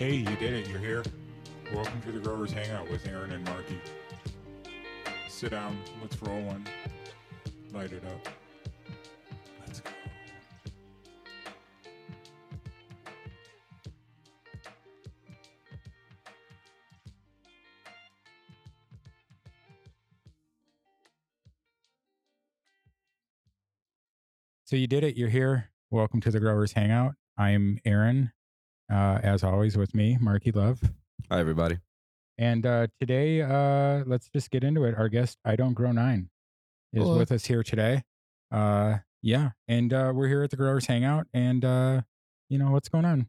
Hey, you did it. You're here. Welcome to the Growers Hangout with Aaron and Markie. Sit down. Let's roll one. Light it up. Let's go. So you did it. You're here. Welcome to the Growers Hangout. I am Aaron, uh, as always, with me, Markie Love. Hi, everybody. And uh, today, uh, let's just get into it. Our guest, I Don't Grow Nine, is Hello. with us here today. Uh, yeah. And uh, we're here at the Growers Hangout. And, uh, you know, what's going on?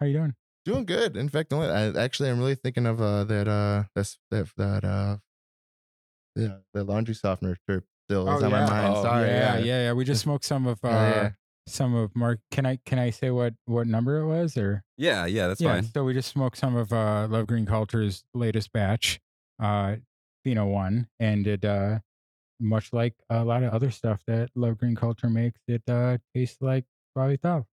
How you doing? Doing good. In fact, only- I actually I'm really thinking of uh that uh that's that that uh yeah the laundry softener trip still is Oh, on yeah. my mind. Oh, Sorry, yeah, yeah, yeah, yeah. We just smoked some of uh, Oh, yeah. Some of Mark. Can I can I say what what number it was or? Yeah, yeah, that's yeah, fine. So we just smoked some of uh, Love Green Culture's latest batch, uh, Pheno One, and it, uh, much like a lot of other stuff that Love Green Culture makes, it uh, tastes like Bobby Top.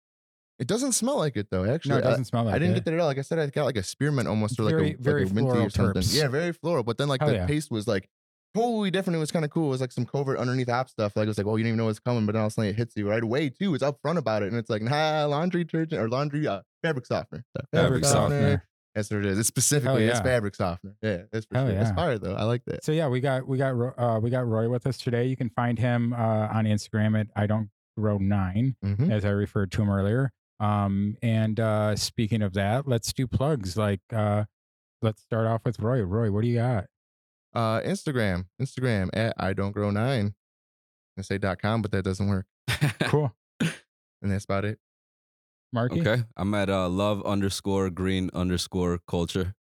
It doesn't smell like it though. Actually, No, it doesn't smell like it. I didn't it. get that at all. Like I said, I got like a spearmint almost, or like a very like a minty floral or something. terps. Yeah, very floral. But then like Hell the yeah. taste was like totally different. It was kind of cool. It was like some covert underneath app stuff. Like it was like, oh, you didn't even know what's coming, but then all of a sudden it hits you right away too. It's upfront about it, and it's like, nah, laundry detergent or laundry uh, fabric softener. So, Fabric softener. That's what it is. It's specifically it's fabric softener. Yeah, it's for Hell sure. It's yeah. fire though. I like that. So yeah, we got we got uh, we got Roy with us today. You can find him uh, on Instagram at I don't grow nine, Mhm. as I referred to him earlier. Um, and uh, speaking of that, let's do plugs. Like, uh, let's start off with Roy. Roy, what do you got? Uh, Instagram, Instagram at I don't grow nine. I say dot com, but that doesn't work. Cool, And that's about it. Markie. okay, I'm at uh, love underscore green underscore culture.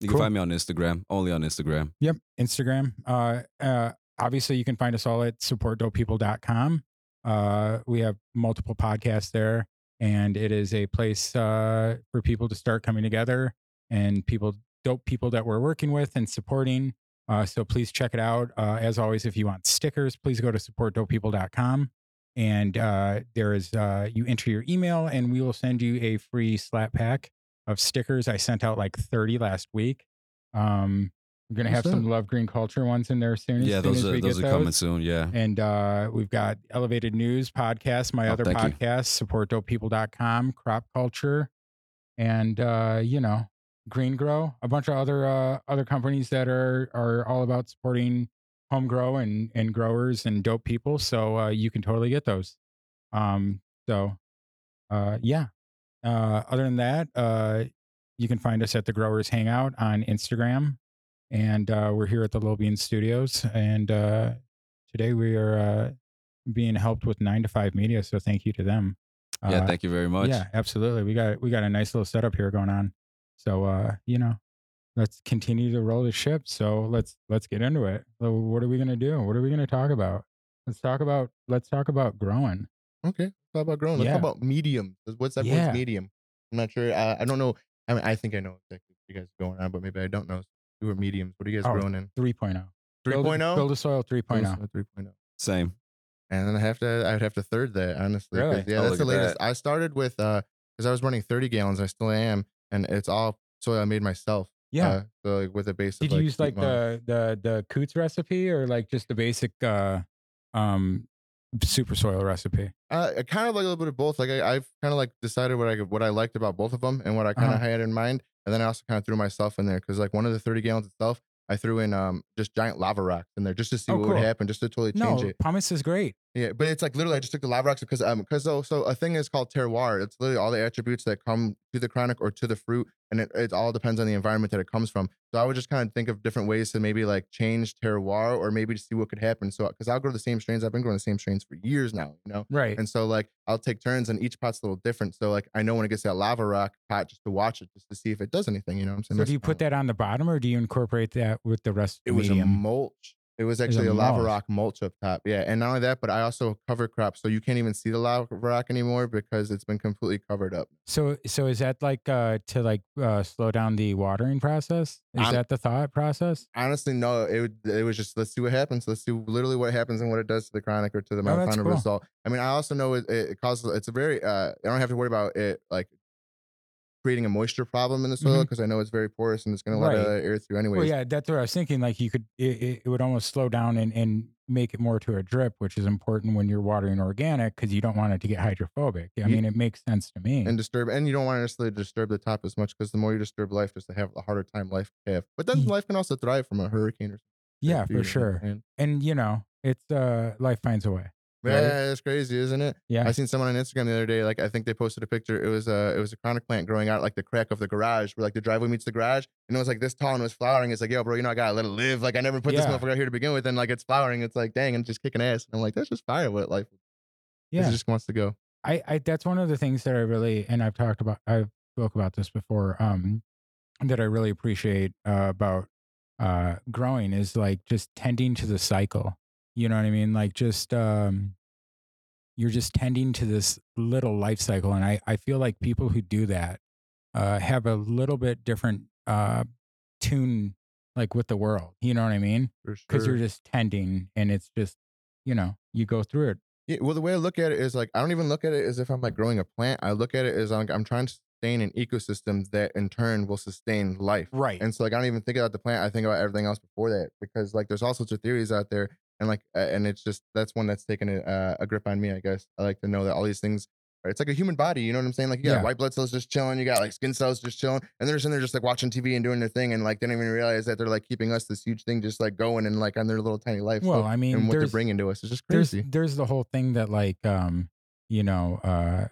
You can find me on Instagram, only on Instagram. Yep. Instagram. Uh, uh, obviously, you can find us all at supportdopepeople.com. Uh, we have multiple podcasts there, and it is a place uh, for people to start coming together and people, dope people that we're working with and supporting. Uh, so please check it out. Uh, as always, if you want stickers, please go to supportdopepeople.com. And uh, there is, uh, you enter your email, and we will send you a free slap pack of stickers. I sent out like 30 last week. Um, we're gonna have What's some love green culture ones in there soon. Yeah, soon those are those are coming soon. Yeah. And uh, we've got Elevated News podcast, my Oh, other you. podcast, supportdopepeople.com, crop culture, and uh, you know, Green Grow, a bunch of other uh, other companies that are are all about supporting home grow and and growers and dope people. So uh, you can totally get those. Um, so uh, yeah. Uh, other than that, uh, you can find us at the Growers Hangout on Instagram, and uh, we're here at the Bean Studios. And uh, today we are uh, being helped with Nine to Five Media, so thank you to them. yeah, Uh, thank you very much. yeah, absolutely. We got we got a nice little setup here going on. So uh, you know, let's continue to roll the ship. So let's let's get into it. So what are we gonna do? What are we gonna talk about? Let's talk about let's talk about growing. Okay. Talk about growing. Let's Yeah. talk about medium. What's that Yeah. medium? I'm not sure. I, I don't know. I mean, I think I know exactly what you guys are going on, but maybe I don't know. you're mediums. What are you guys Oh, growing in? 3.0. 3.0? build a soil 3.0. 3.0. Same. And then I have to, I would have to third that honestly. Really? Yeah, Oh, that's the latest. that. I started with, uh, because I was running 30 gallons. I still am, and it's all soil I made myself. Yeah. Uh, so like with a base Did of you like use like the the the Coots recipe or like just the basic uh um super soil recipe? Uh, I kind of like a little bit of both. Like I, I've kind of like decided what I what I liked about both of them and what I kind of Uh-huh. had in mind, and then I also kind of threw myself in there because like one of the thirty gallons itself, I threw in um just giant lava rocks in there just to see Oh, what cool. would happen, just to totally No, change it. pumice is great. Yeah, but it's like literally I just took the lava rocks because um because so so a thing is called terroir. It's literally all the attributes that come to the chronic or to the fruit, and it, it all depends on the environment that it comes from. So I would just kind of think of different ways to maybe like change terroir or maybe to see what could happen. So because I'll grow the same strains, I've been growing the same strains for years now, you know. Right. And so like I'll take turns and each pot's a little different. So like I know when it gets that lava rock pot just to watch it, just to see if it does anything, you know what I'm saying? so That's do you put that on the bottom or do you incorporate that with the rest it of the was a mulch. It was was a actually a, lava rock mulch up top. Yeah. And not only that, but I also cover crop. So you can't even see the lava rock anymore because it's been completely covered up. So so is that like uh to like uh slow down the watering process? Is I'm- that the thought process? Honestly, no, it would, it was just let's see what happens. Let's see literally what happens and what it does to the chronic or to the Oh, final cool. result. I mean, I also know it, it causes it's a very uh I don't have to worry about it like creating a moisture problem in the soil because I know it's very porous and it's going to let uh, air through anyway. Well, yeah, that's what I was thinking. Like you could, it, it, would almost slow down and, and make it more to a drip, which is important when you're watering organic because you don't want it to get hydrophobic. I mean, it makes sense to me. and disturb and you don't want to necessarily disturb the top as much because the more you disturb life just to have a harder time life can have but then Ye- life can also thrive from a hurricane or something yeah, too, you know for sure. saying? And you know, it's uh, life finds a way. Right. yeah it's crazy isn't it Yeah. i seen someone on instagram the other day like i think they posted a picture it was a it was a chronic plant growing out like the crack of the garage where like the driveway meets the garage and it was like this tall and it was flowering it's like yo bro you know i gotta let it live like i never put this motherfucker here to begin with and like it's flowering it's like dang and it's just kicking ass and i'm like that's just fire what life Yeah. it just wants to go I, I that's one of the things that I really and I've talked about I've spoke about this before um that I really appreciate uh, about uh growing is like just tending to the cycle. You know what I mean? Like just um you're just tending to this little life cycle and I I feel like people who do that uh have a little bit different uh tune like with the world. You know what I mean? Cuz sure you're just tending and it's just you know, you go through it. Yeah, well, the way I look at it is like I don't even look at it as if I'm like growing a plant. I look at it as like I'm trying to sustain an ecosystem that in turn will sustain life. Right. And so like I don't even think about the plant. I think about everything else before that because like there's all sorts of theories out there, and like and it's just that's one that's taken a, uh, a grip on me. I guess I like to know that all these things. Are, it's like a human body, you know what I'm saying? Like you got Yeah. white blood cells just chilling, you got like skin cells just chilling, and they're just in there just like watching TV and doing their thing, and like they don't even realize that they're like keeping us this huge thing just like going and like on their little tiny life. Well, so- I mean, and what they're bringing to us is just there's crazy. there's the whole thing that like um you know uh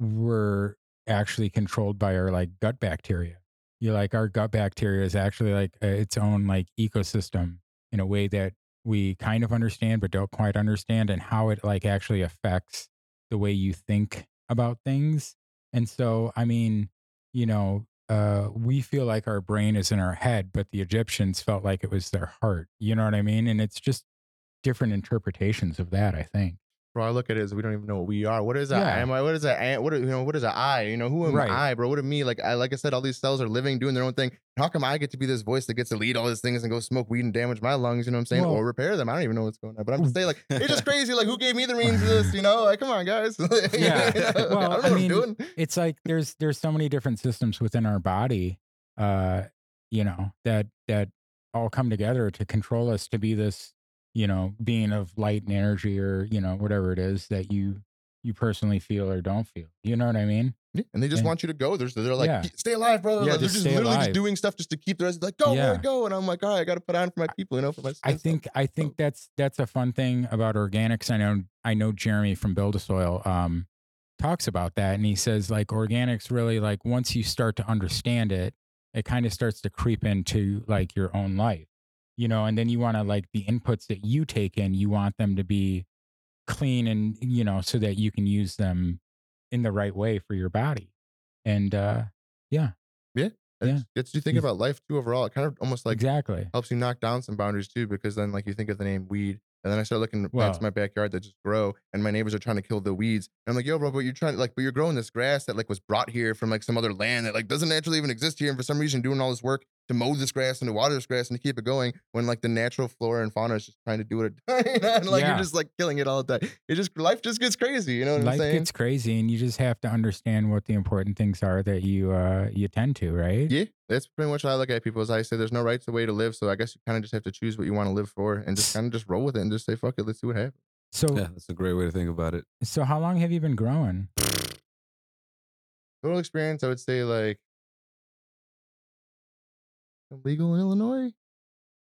we're actually controlled by our like gut bacteria you like our gut bacteria is actually like uh, its own like ecosystem in a way that we kind of understand but don't quite understand and how it like actually affects the way you think about things. And so i mean you know uh we feel like our brain is in our head but the egyptians felt like it was their heart. You know what i mean? And it's just different interpretations of that i think bro. I look at it as we don't even know what we are. What is that? Yeah. Am I? What is that? What? You know? What is that? I? You know? Who am Right. I, bro? What am me? Like I, like I said, all these cells are living, doing their own thing. How come I get to be this voice that gets to lead all these things and go smoke weed and damage my lungs? You know what I'm saying? Well- or repair them? I don't even know what's going on. But I'm just saying, like, it's just crazy. Like, who gave me the means of this? You know? Like, come on, guys. Yeah. You know? Well, I don't know I what mean, I'm doing. it's like there's there's so many different systems within our body uh you know that that all come together to control us to be this you know being of light and energy or you know whatever it is that you you personally feel or don't feel you know what i mean Yeah, and they just And- want you to go. They're, they're like, Yeah. stay alive, brother. Yeah, Like, they're just literally alive. just doing stuff just to keep the rest. Like, go, Yeah. Go. And I'm like, all right, I got to put on for my people, you know, for my. I think I think that's that's a fun thing about organics. I know I know Jeremy from Build a Soil um, talks about that, and he says like organics really like once you start to understand it, it kind of starts to creep into like your own life, you know, and then you want to like the inputs that you take in, you want them to be clean and you know so that you can use them in the right way for your body, and uh, It yeah. just gets you thinking You- about life too. Overall, it kind of almost like exactly. helps you knock down some boundaries too because then like you think of the name weed and then I start looking at plants in my backyard that just grow and my neighbors are trying to kill the weeds. And I'm like, yo, bro, but you're trying like, but you're growing this grass that like was brought here from like some other land that like doesn't naturally even exist here. And for some reason doing all this work to mow this grass and to water this grass and to keep it going when like the natural flora and fauna is just trying to do what it. and like Yeah. you're just like killing it all the time. It just, life just gets crazy. You know what I'm saying? life gets crazy and you just have to understand what the important things are that you uh you tend to right yeah, that's pretty much how I look at people. As I say, there's no right way to live, so I guess you kind of just have to choose what you want to live for, and just kind of just roll with it, and just say fuck it, let's see what happens. so Yeah, that's a great way to think about it. so how long have you been growing Total experience, I would say like legal in Illinois.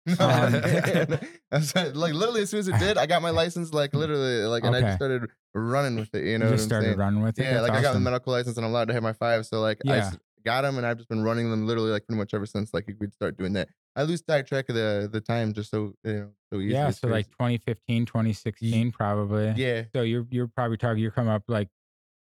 Um, I like literally as soon as it did, I got my license. Like literally, like and I just started running with it. You know, you just started saying? running with it Yeah, That's like I got the medical license and I'm allowed to have my five. So like I Yeah. s- got them and I've just been running them literally like pretty much ever since like we'd start doing that. I lose track track of the the time just so you know so easy. yeah so like 2015 2016 probably yeah. so you're you're probably talking you're coming up like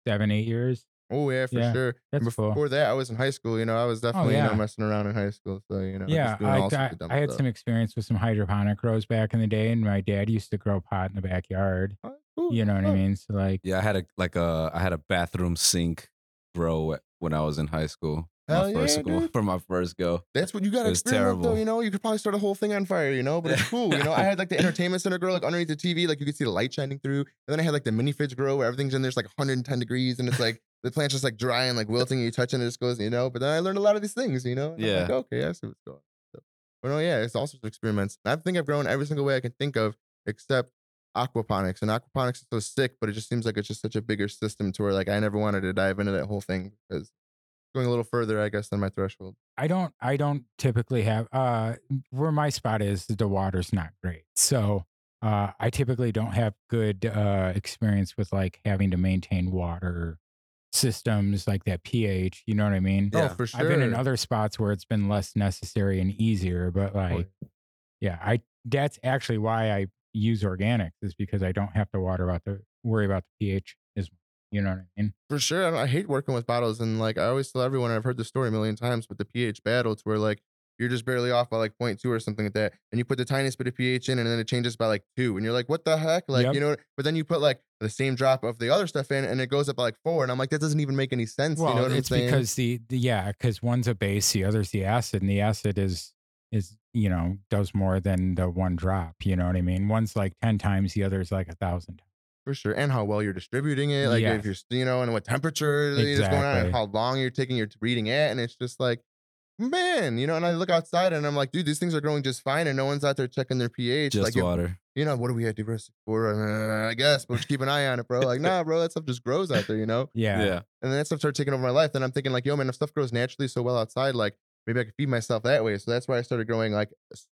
seven eight years Oh yeah, for Yeah, sure. And that's cool. Oh, before that, I was in high school. You know, I was oh, definitely you yeah. know messing around in high school. So you know, yeah I, I, I had some experience with some hydroponic grows back in the day and my dad used to grow pot in the backyard Oh, cool, you know what i mean so like Yeah, I had a like a I had a bathroom sink grow when I was in high school. Hell my first yeah, go dude. for my first go. That's what you got to It was experiment with, though. You know, you could probably start a whole thing on fire. You know, but it's cool. You know, I had like the entertainment center grow like underneath the TV, like you could see the light shining through. And then I had like the mini fridge grow where everything's in there's like 110 degrees, and it's like the plant's just like dry and like wilting, and you touch it, and it just goes, you know. But then I learned a lot of these things, you know. and I'm Yeah. like, okay, I see what's going. on. So, but no, yeah, it's all sorts of experiments. I think I've grown every single way I can think of, except aquaponics. And aquaponics is so sick, but it just seems like it's just such a bigger system to where like I never wanted to dive into that whole thing because going a little further, I guess, than my threshold. I don't I don't typically have uh where my spot is the water's not great. So uh I typically don't have good uh experience with like having to maintain water systems like that pH, you know what I mean? Oh, yeah. Oh, for sure. I've been in other spots where it's been less necessary and easier, but Oh, like yeah, I that's actually why I use organics is because I don't have to water about the worry about the pH as. You know what I mean? For sure. I, I hate working with bottles. And like I always tell everyone, I've heard the story a million times, but the pH battle, it's where like you're just barely off by like 0.2 or something like that. And you put the tiniest bit of pH in and then it changes by like two. And you're like, what the heck? Like, Yep. you know, but then you put like the same drop of the other stuff in and it goes up like four. And I'm like, that doesn't even make any sense. Well, you know it's because the, the yeah, because one's a base, the other's the acid, and the acid is is you know does more than the one drop. You know what I mean? One's like ten times, the other's like a thousand. For sure. And how well you're distributing it. Like if you're, you know, and what temperature is going on and how long you're taking your reading it, And it's just like, man, you know, and I look outside and I'm like, dude, these things are growing just fine. And no one's out there checking their pH. Just like, if- water. you know, what do we have diversity for? Uh, I guess, but just keep an eye on it, bro. Like, nah, bro, that stuff just grows out there, you know? Yeah, Yeah. And then that stuff started taking over my life. Then I'm thinking, like, yo, man, if stuff grows naturally so well outside, like, maybe I could feed myself that way. So that's why I started growing, like,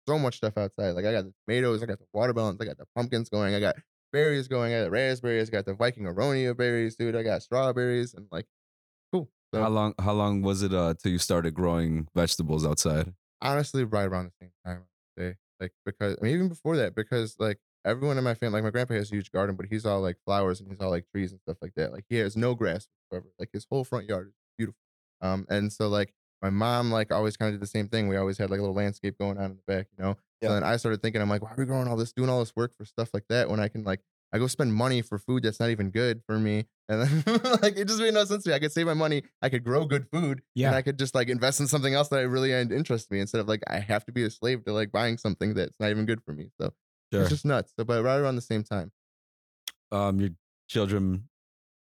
so much stuff outside. Like, I got the tomatoes, I got the watermelons, I got the pumpkins going, I got berries going, I got the raspberries, I got the Viking aronia berries, dude. I got strawberries, and like, cool. So How long? How long was it uh, till you started growing vegetables outside? honestly right around the same time I would say like because I mean, even before that because like everyone in my family like my grandpa has a huge garden but he's all like flowers and he's all like trees and stuff like that like he has no grass whatsoever like his whole front yard is beautiful um and so like my mom like always kind of did the same thing we always had like a little landscape going on in the back you know Yeah. so then I started thinking I'm like why are we growing all this doing all this work for stuff like that when I can like I go spend money for food that's not even good for me and then like it just made no sense to me I could save my money I could grow good food Yeah. and I could just like invest in something else that I really and interest me instead of like I have to be a slave to like buying something that's not even good for me. So Sure. it's just nuts. So, but right around the same time, Um, your children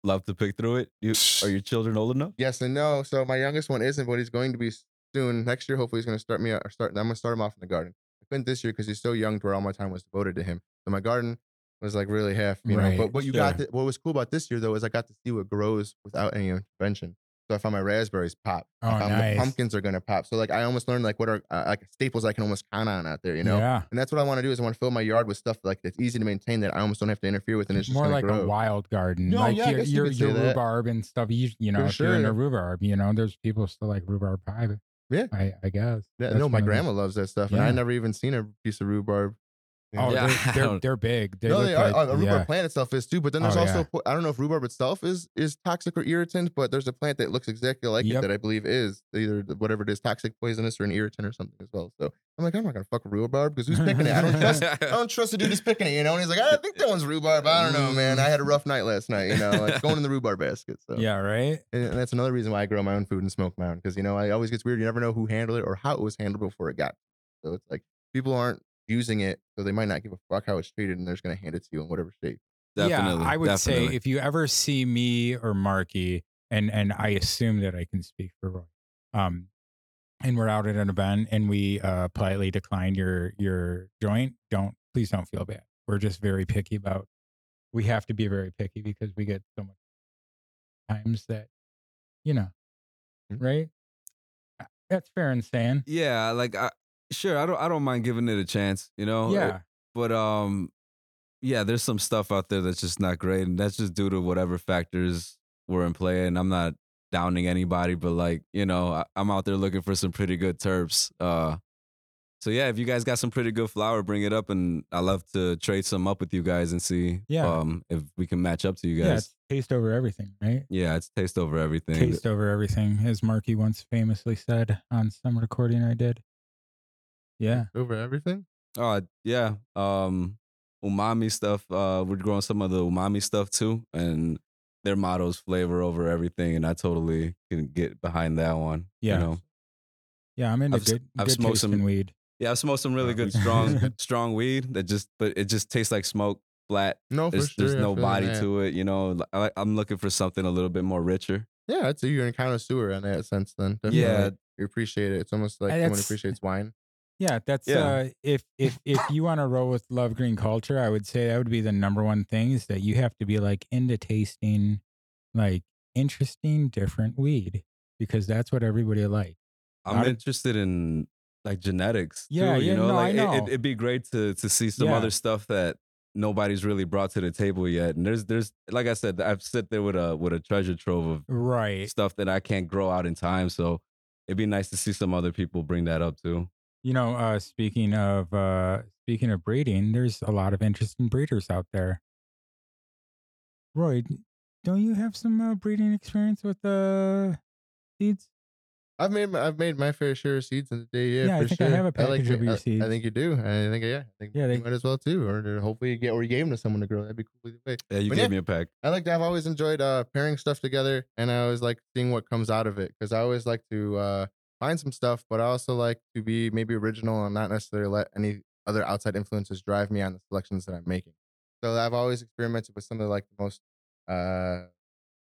love to pick through it. You are your children old enough? yes and no. So my youngest one isn't, but he's going to be soon. Next year, hopefully, he's going to start me or start. I'm going to start him off in the garden. I couldn't this year because he's so young to where all my time was devoted to him. So my garden was like really half, you know. But what you got, to, what was cool about this year though is I got to see what grows without any intervention. So I found my raspberries pop. Oh, nice. the pumpkins are going to pop. So like I almost learned like what are uh, like staples I can almost count on out there, you know. yeah. And that's what I want to do is I want to fill my yard with stuff like that's easy to maintain that I almost don't have to interfere with, and it's just more like grow. a wild garden, No, like yeah, your your, your that. rhubarb and stuff. You you know, For if you're into sure. rhubarb, you know, there's people still like rhubarb pie. Yeah. I I guess. Yeah, That's no, my grandma loves that stuff, and I never even seen a piece of rhubarb. Oh, Yeah, they're, they're they're big. They no, they are. like, uh, rhubarb yeah. plant itself is too, but then there's Oh, also yeah. I don't know if rhubarb itself is is toxic or irritant, but there's a plant that looks exactly like Yep. it that I believe is either whatever it is, toxic, poisonous, or an irritant or something as well. So I'm like, I'm not gonna fuck with rhubarb because who's picking it? I don't trust. I don't trust the dude who's picking it, you know. And he's like, I think that one's rhubarb. I don't know, man. I had a rough night last night, you know, like going in the rhubarb basket. So Yeah, right. And and that's another reason why I grow my own food and smoke my own because you know I always gets weird. You never know who handled it or how it was handled before it got. So it's like people aren't using it, so they might not give a fuck how it's treated, and they're just gonna hand it to you in whatever shape. Definitely. yeah, I would definitely. say if you ever see me or Markie, and and I assume that I can speak for Roy, um, and we're out at an event and we uh politely decline your your joint, don't please don't feel bad. We're just very picky about. We have to be very picky because we get so much times that, you know, Mhm. right? Uh, That's fair and saying. yeah, like I, sure, I don't, I don't mind giving it a chance. You know. yeah, But um, yeah, there's some stuff out there that's just not great, and that's just due to whatever factors were in play. And I'm not downing anybody, but like you know, I, I'm out there looking for some pretty good terps. Uh, so yeah, if you guys got some pretty good flour, bring it up, and I love to trade some up with you guys and see Yeah. um if we can match up to you yeah, guys. it's taste over everything, right? Yeah, it's taste over everything. Taste over everything, as Markie once famously said on some recording I did. Yeah. Over everything. Oh yeah, um, umami stuff. Uh, we're growing some of the umami stuff too, and their motto is flavor over everything, and I totally can get behind that one. Yeah. you know? Yeah, I'm into I've good, I've good smoked some- weed. yeah. I've smoked some really good strong strong weed that just, but it just tastes like smoke flat. No, for There's, sure. there's no body that. to it. You know, I, I'm looking for something a little bit more richer. Yeah, say you're a connoisseur in that sense. Then definitely. Yeah. you appreciate it. It's almost like someone appreciates wine. Yeah, that's Yeah. uh if if if you want to roll with love green culture, I would say that would be the number one thing is that you have to be like into tasting like interesting different weed because that's what everybody likes. I'm Not interested in like genetics. Yeah, too, you yeah, know, no, like it- know. It, would be great to to see some Yeah. other stuff that nobody's really brought to the table yet. And there's there's like I said, I've sit there with a with a treasure trove of Right. stuff that I can't grow out in time. So it'd be nice to see some other people bring that up too. You know, uh speaking of uh speaking of breeding, there's a lot of interesting breeders out there. Roy, don't you have some uh, breeding experience with uh seeds? I've made my, I've made my fair share of seeds in the day. Yeah, Yeah, I for think I have a package like of your I- seeds. I think you do. I think yeah. I think Yeah, you they- might as well too, or hopefully you get or you gave them to someone to grow. That'd be cool either way. Yeah, you But gave yeah. me a pack. I like to. I've always enjoyed uh, pairing stuff together, and I always like seeing what comes out of it because I always like to uh, find some stuff, but I also like to be maybe original and not necessarily let any other outside influences drive me on the selections that I'm making. So I've always experimented with some of the, like the most uh,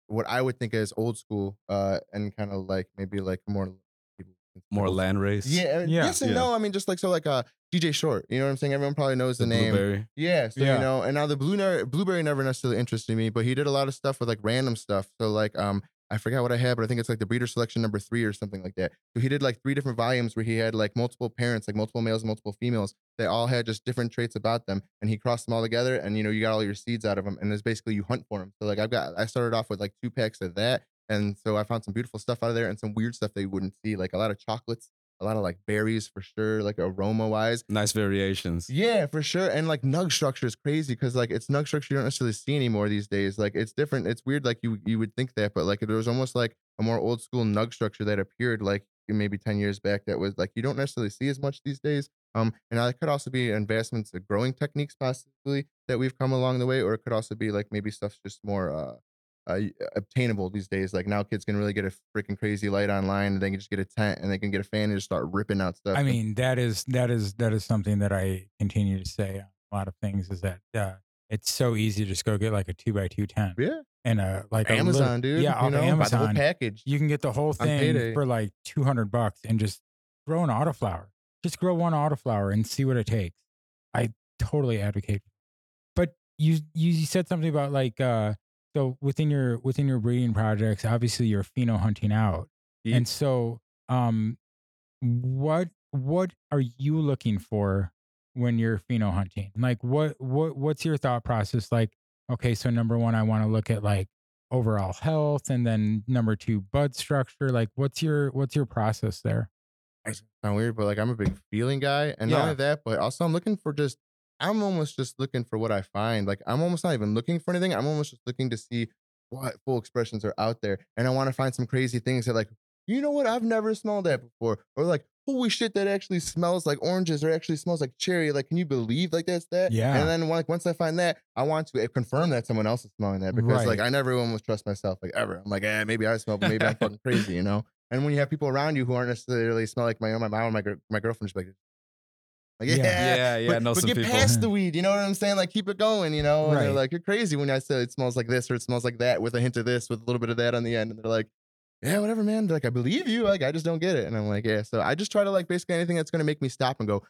what I would think is old school uh, and kind of like maybe like more people More land race. yeah, Yeah. yes and Yeah. no. I mean, just like so, like uh, DJ Short. You know what I'm saying? Everyone probably knows the, The name. blueberry. Yeah, so Yeah. you know, and now the blue ner- blueberry never necessarily interested me, but he did a lot of stuff with like random stuff. So like um I forgot what I had, but I think it's like the breeder selection number three or something like that. So he did like three different volumes where he had like multiple parents, like multiple males and multiple females. They all had just different traits about them, and he crossed them all together, and you know you got all your seeds out of them, and it's basically you hunt for them. So like I've got I started off with like two packs of that, and so I found some beautiful stuff out of there and some weird stuff that you wouldn't see, like a lot of chocolates, a lot of like berries for sure, like aroma wise. Nice variations. Yeah, for sure. And like nug structure is crazy because like it's nug structure you don't necessarily see anymore these days. Like it's different. It's weird. Like you you would think that, but like there was almost like a more old school nug structure that appeared like maybe 10 years back that was like you don't necessarily see as much these days. Um, and that could also be advancements of growing techniques possibly that we've come along the way, or it could also be like maybe stuff's just more uh uh, obtainable these days. Like now, kids can really get a freaking crazy light online, and they can just get a tent, and they can get a fan and just start ripping out stuff. I mean, that is that is that is something that I continue to say on a lot of things is that uh, it's so easy to just go get like a two by two tent yeah, and a like a little- Amazon, dude. Yeah, you know, Amazon. package. You can get the whole thing for like two hundred bucks and just grow an autoflower. Just grow one autoflower and see what it takes. I totally advocate. But you you said something about like uh so within your within your breeding projects, obviously you're pheno hunting out. Yeah. And so um what what are you looking for when you're pheno hunting? Like what what what's your thought process like okay, so number 1 I want to look at like overall health and then number 2 bud structure. Like what's your what's your process there? I sound weird, but like I'm a big feeling guy, and not Yeah. only that, but also I'm looking for just I'm almost just looking for what I find. Like I'm almost not even looking for anything. I'm almost just looking to see what full expressions are out there, and I want to find some crazy things that like you know what I've never smelled that before, or like holy shit that actually smells like oranges or actually smells like cherry. Like can you believe like that's that? Yeah. And then like once I find that, I want to confirm that someone else is smelling that because like I never almost trust myself like ever. I'm like, eh, maybe I smell, but maybe I'm fucking crazy, you know. And when you have people around you who aren't necessarily smell like my my mom, or my my girlfriend, she's like, like yeah, Yeah. Yeah, yeah, but, I know but some get people. past the weed. You know what I'm saying? Like keep it going. You know, and they're Right. like, you're crazy when I say it smells like this or it smells like that with a hint of this with a little bit of that on the end, and they're like. Yeah, whatever, man. They're like, I believe you. Like, I just don't get it. And I'm like, yeah. So I just try to like basically anything that's gonna make me stop and go,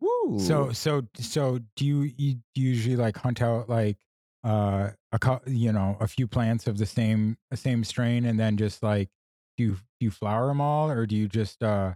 woo. So so so do you, you do you usually like hunt out like uh a cou- you know a few plants of the same same strain and then just like do you, do you flower them all or do you just uh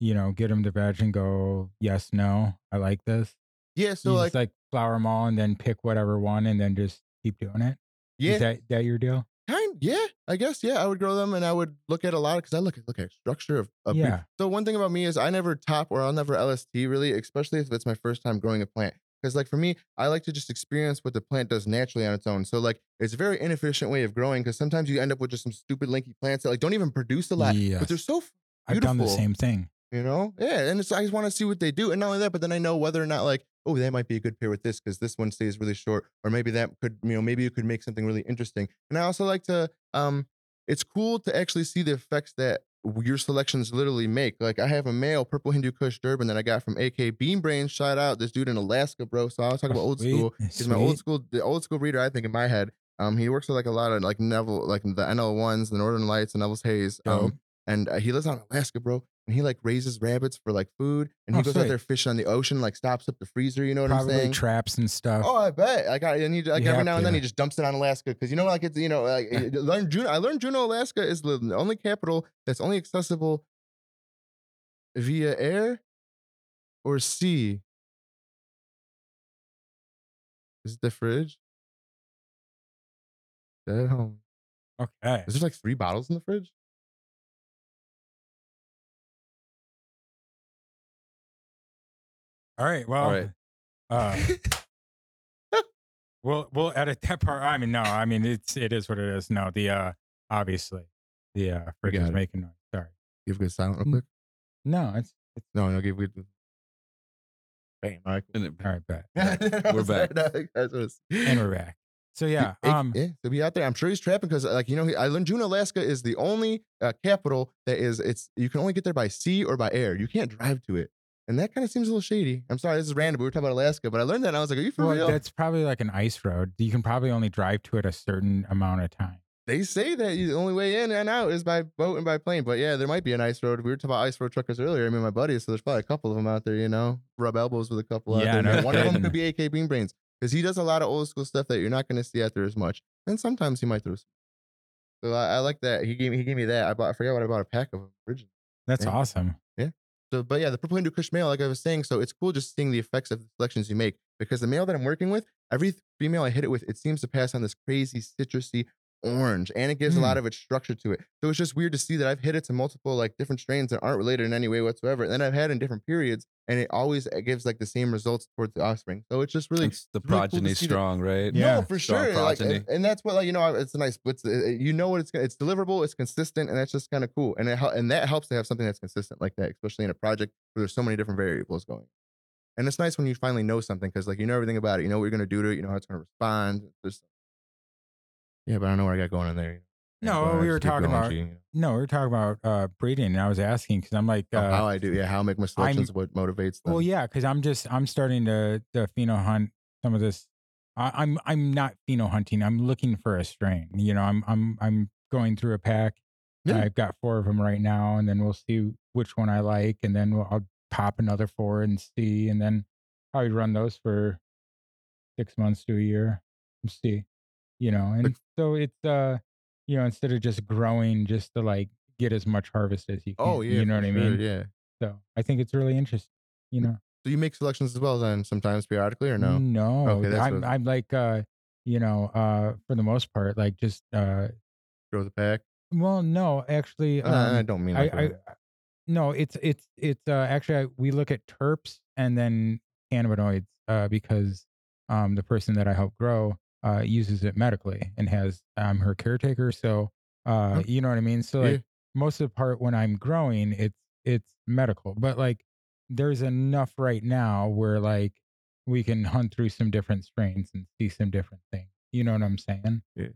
you know get them to veg and go yes no I like this yeah, so you like, just like flower them all and then pick whatever one and then just keep doing it. yeah, Is that that your deal? Kind, yeah, I guess, yeah. I would grow them, and I would look at a lot because I look at look at structure of, of. Yeah. So one thing about me is I never top or I'll never LST really, especially if it's my first time growing a plant. Because like for me, I like to just experience what the plant does naturally on its own. So like it's a very inefficient way of growing because sometimes you end up with just some stupid linky plants that like don't even produce a lot, but they're Yes. so I've done the same thing. You know, yeah. And it's I just want to see what they do, and not only that, but then I know whether or not like oh that might be a good pair with this because this one stays really short, or maybe that could you know maybe you could make something really interesting. And I also like to um, it's cool to actually see the effects that your selections literally make. Like I have a male purple Hindu Kush Durban that I got from AK Bean Brain. Shout out this dude in Alaska, bro. So I was talking about old Sweet, school. He's my old school, the old school reader. I think in my head. Um, he works with like a lot of like Neville, like the NL ones, the Northern Lights, and Neville's Haze. Um, and uh, he lives out in Alaska, bro. And he like raises rabbits for like food, and oh, he Oh, goes sweet. out there fishing on the ocean, like stops up the freezer. You know what I'm Probably saying? traps and stuff. Oh, I bet. Like, I, and he, like You every have now and then to. he just dumps it on Alaska because you know, like it's you know, like eh, I learned Juneau. I learned Juneau, Alaska is the only capital that's only accessible via air or sea. Is it the fridge? Dead home. Okay. Is there like three bottles in the fridge? All right. Well, All right. uh, we'll we'll edit that part. I mean, no. I mean, it's it is what it is. No, the uh, obviously, the uh, fridge is it. making noise. Sorry. Give good silent real quick. No, it's, it's No, no, give good. Bam. All right. And it- all right. Bet. We're back. And we're back. So yeah. He- Um. yeah, to be out there, I'm sure he's trapping because, like, you know, he, I learned Juneau, Alaska is the only uh, capital that is it's you can only get there by sea or by air. You can't drive to it, and that kind of seems a little shady. I'm sorry, this is random. We were talking about Alaska, but I learned that and I was like, are you for Well, real? that's probably like an ice road. You can probably only drive to it a certain amount of time. They say that the only way in and out is by boat and by plane. But yeah, there might be an ice road. We were talking about ice road truckers earlier. I mean, my buddies, so there's probably a couple of them out there. You know, rub elbows with a couple out Yeah, there. no. One of them could be AK Bean Brains because he does a lot of old school stuff that you're not going to see out there as much. And sometimes he might throw. Some. So I, I like that. He gave me he gave me that. I bought. I forgot what I bought a pack of originally. That's Yeah. awesome. So, but yeah, the purple Hindu Kush male, like I was saying, so it's cool just seeing the effects of the selections you make because the male that I'm working with, every female I hit it with, it seems to pass on this crazy citrusy orange and it gives a lot of its structure to it. So it's just weird to see that I've hit it to multiple like different strains that aren't related in any way whatsoever. And then I've had in different periods and it always uh, gives like the same results towards the offspring. So it's just really it's the really cool progeny that- strong, right? Yeah. no, for Strong sure. Like, and, and that's what like you know, it's a nice. It's uh, you know what it's it's deliverable, it's consistent, and that's just kind of cool. And it and that helps to have something that's consistent like that, especially in a project where there's so many different variables going. And it's nice when you finally know something because like you know everything about it. You know what you're gonna do to it. You know how it's gonna respond. Just yeah, but I don't know where I got going in there. No, we were talking about- you know. No, we were talking about uh, breeding, and I was asking because I'm like, Oh, uh, how I do, yeah, how I make my selections, what motivates them. well, yeah, because I'm just I'm starting to to pheno hunt some of this. I, I'm I'm not pheno hunting. I'm looking for a strain. You know, I'm I'm I'm going through a pack. Yeah. I've got four of them right now, and then we'll see which one I like, and then we'll, I'll pop another four and see, and then probably run those for six months to a year and see. You know, and so it's uh, you know, instead of just growing just to like get as much harvest as you can. oh yeah, you know what I mean. Yeah. So I think it's really interesting. You know. So you make selections as well then sometimes periodically or no? No, Okay, that's I'm I'm like uh you know uh for the most part like just uh Grow the pack. well no actually Uh, I um, don't mean I, like I that. no it's it's it's uh actually I, we look at terps and then cannabinoids uh because um the person that I help grow uh uses it medically and has I'm her caretaker so uh Okay. you know what I mean so Yeah. like most of the part when I'm growing it's it's medical but like there's enough right now where like we can hunt through some different strains and see some different things you know what I'm saying Yeah.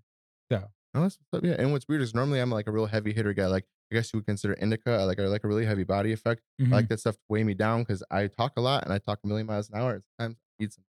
so Oh, that's yeah. And what's weird is normally I'm like a real heavy hitter guy. Like I guess you would consider indica. I like I like a really heavy body effect. mhm. I like that stuff to weigh me down because I talk a lot and I talk a million miles an hour. Sometimes I need some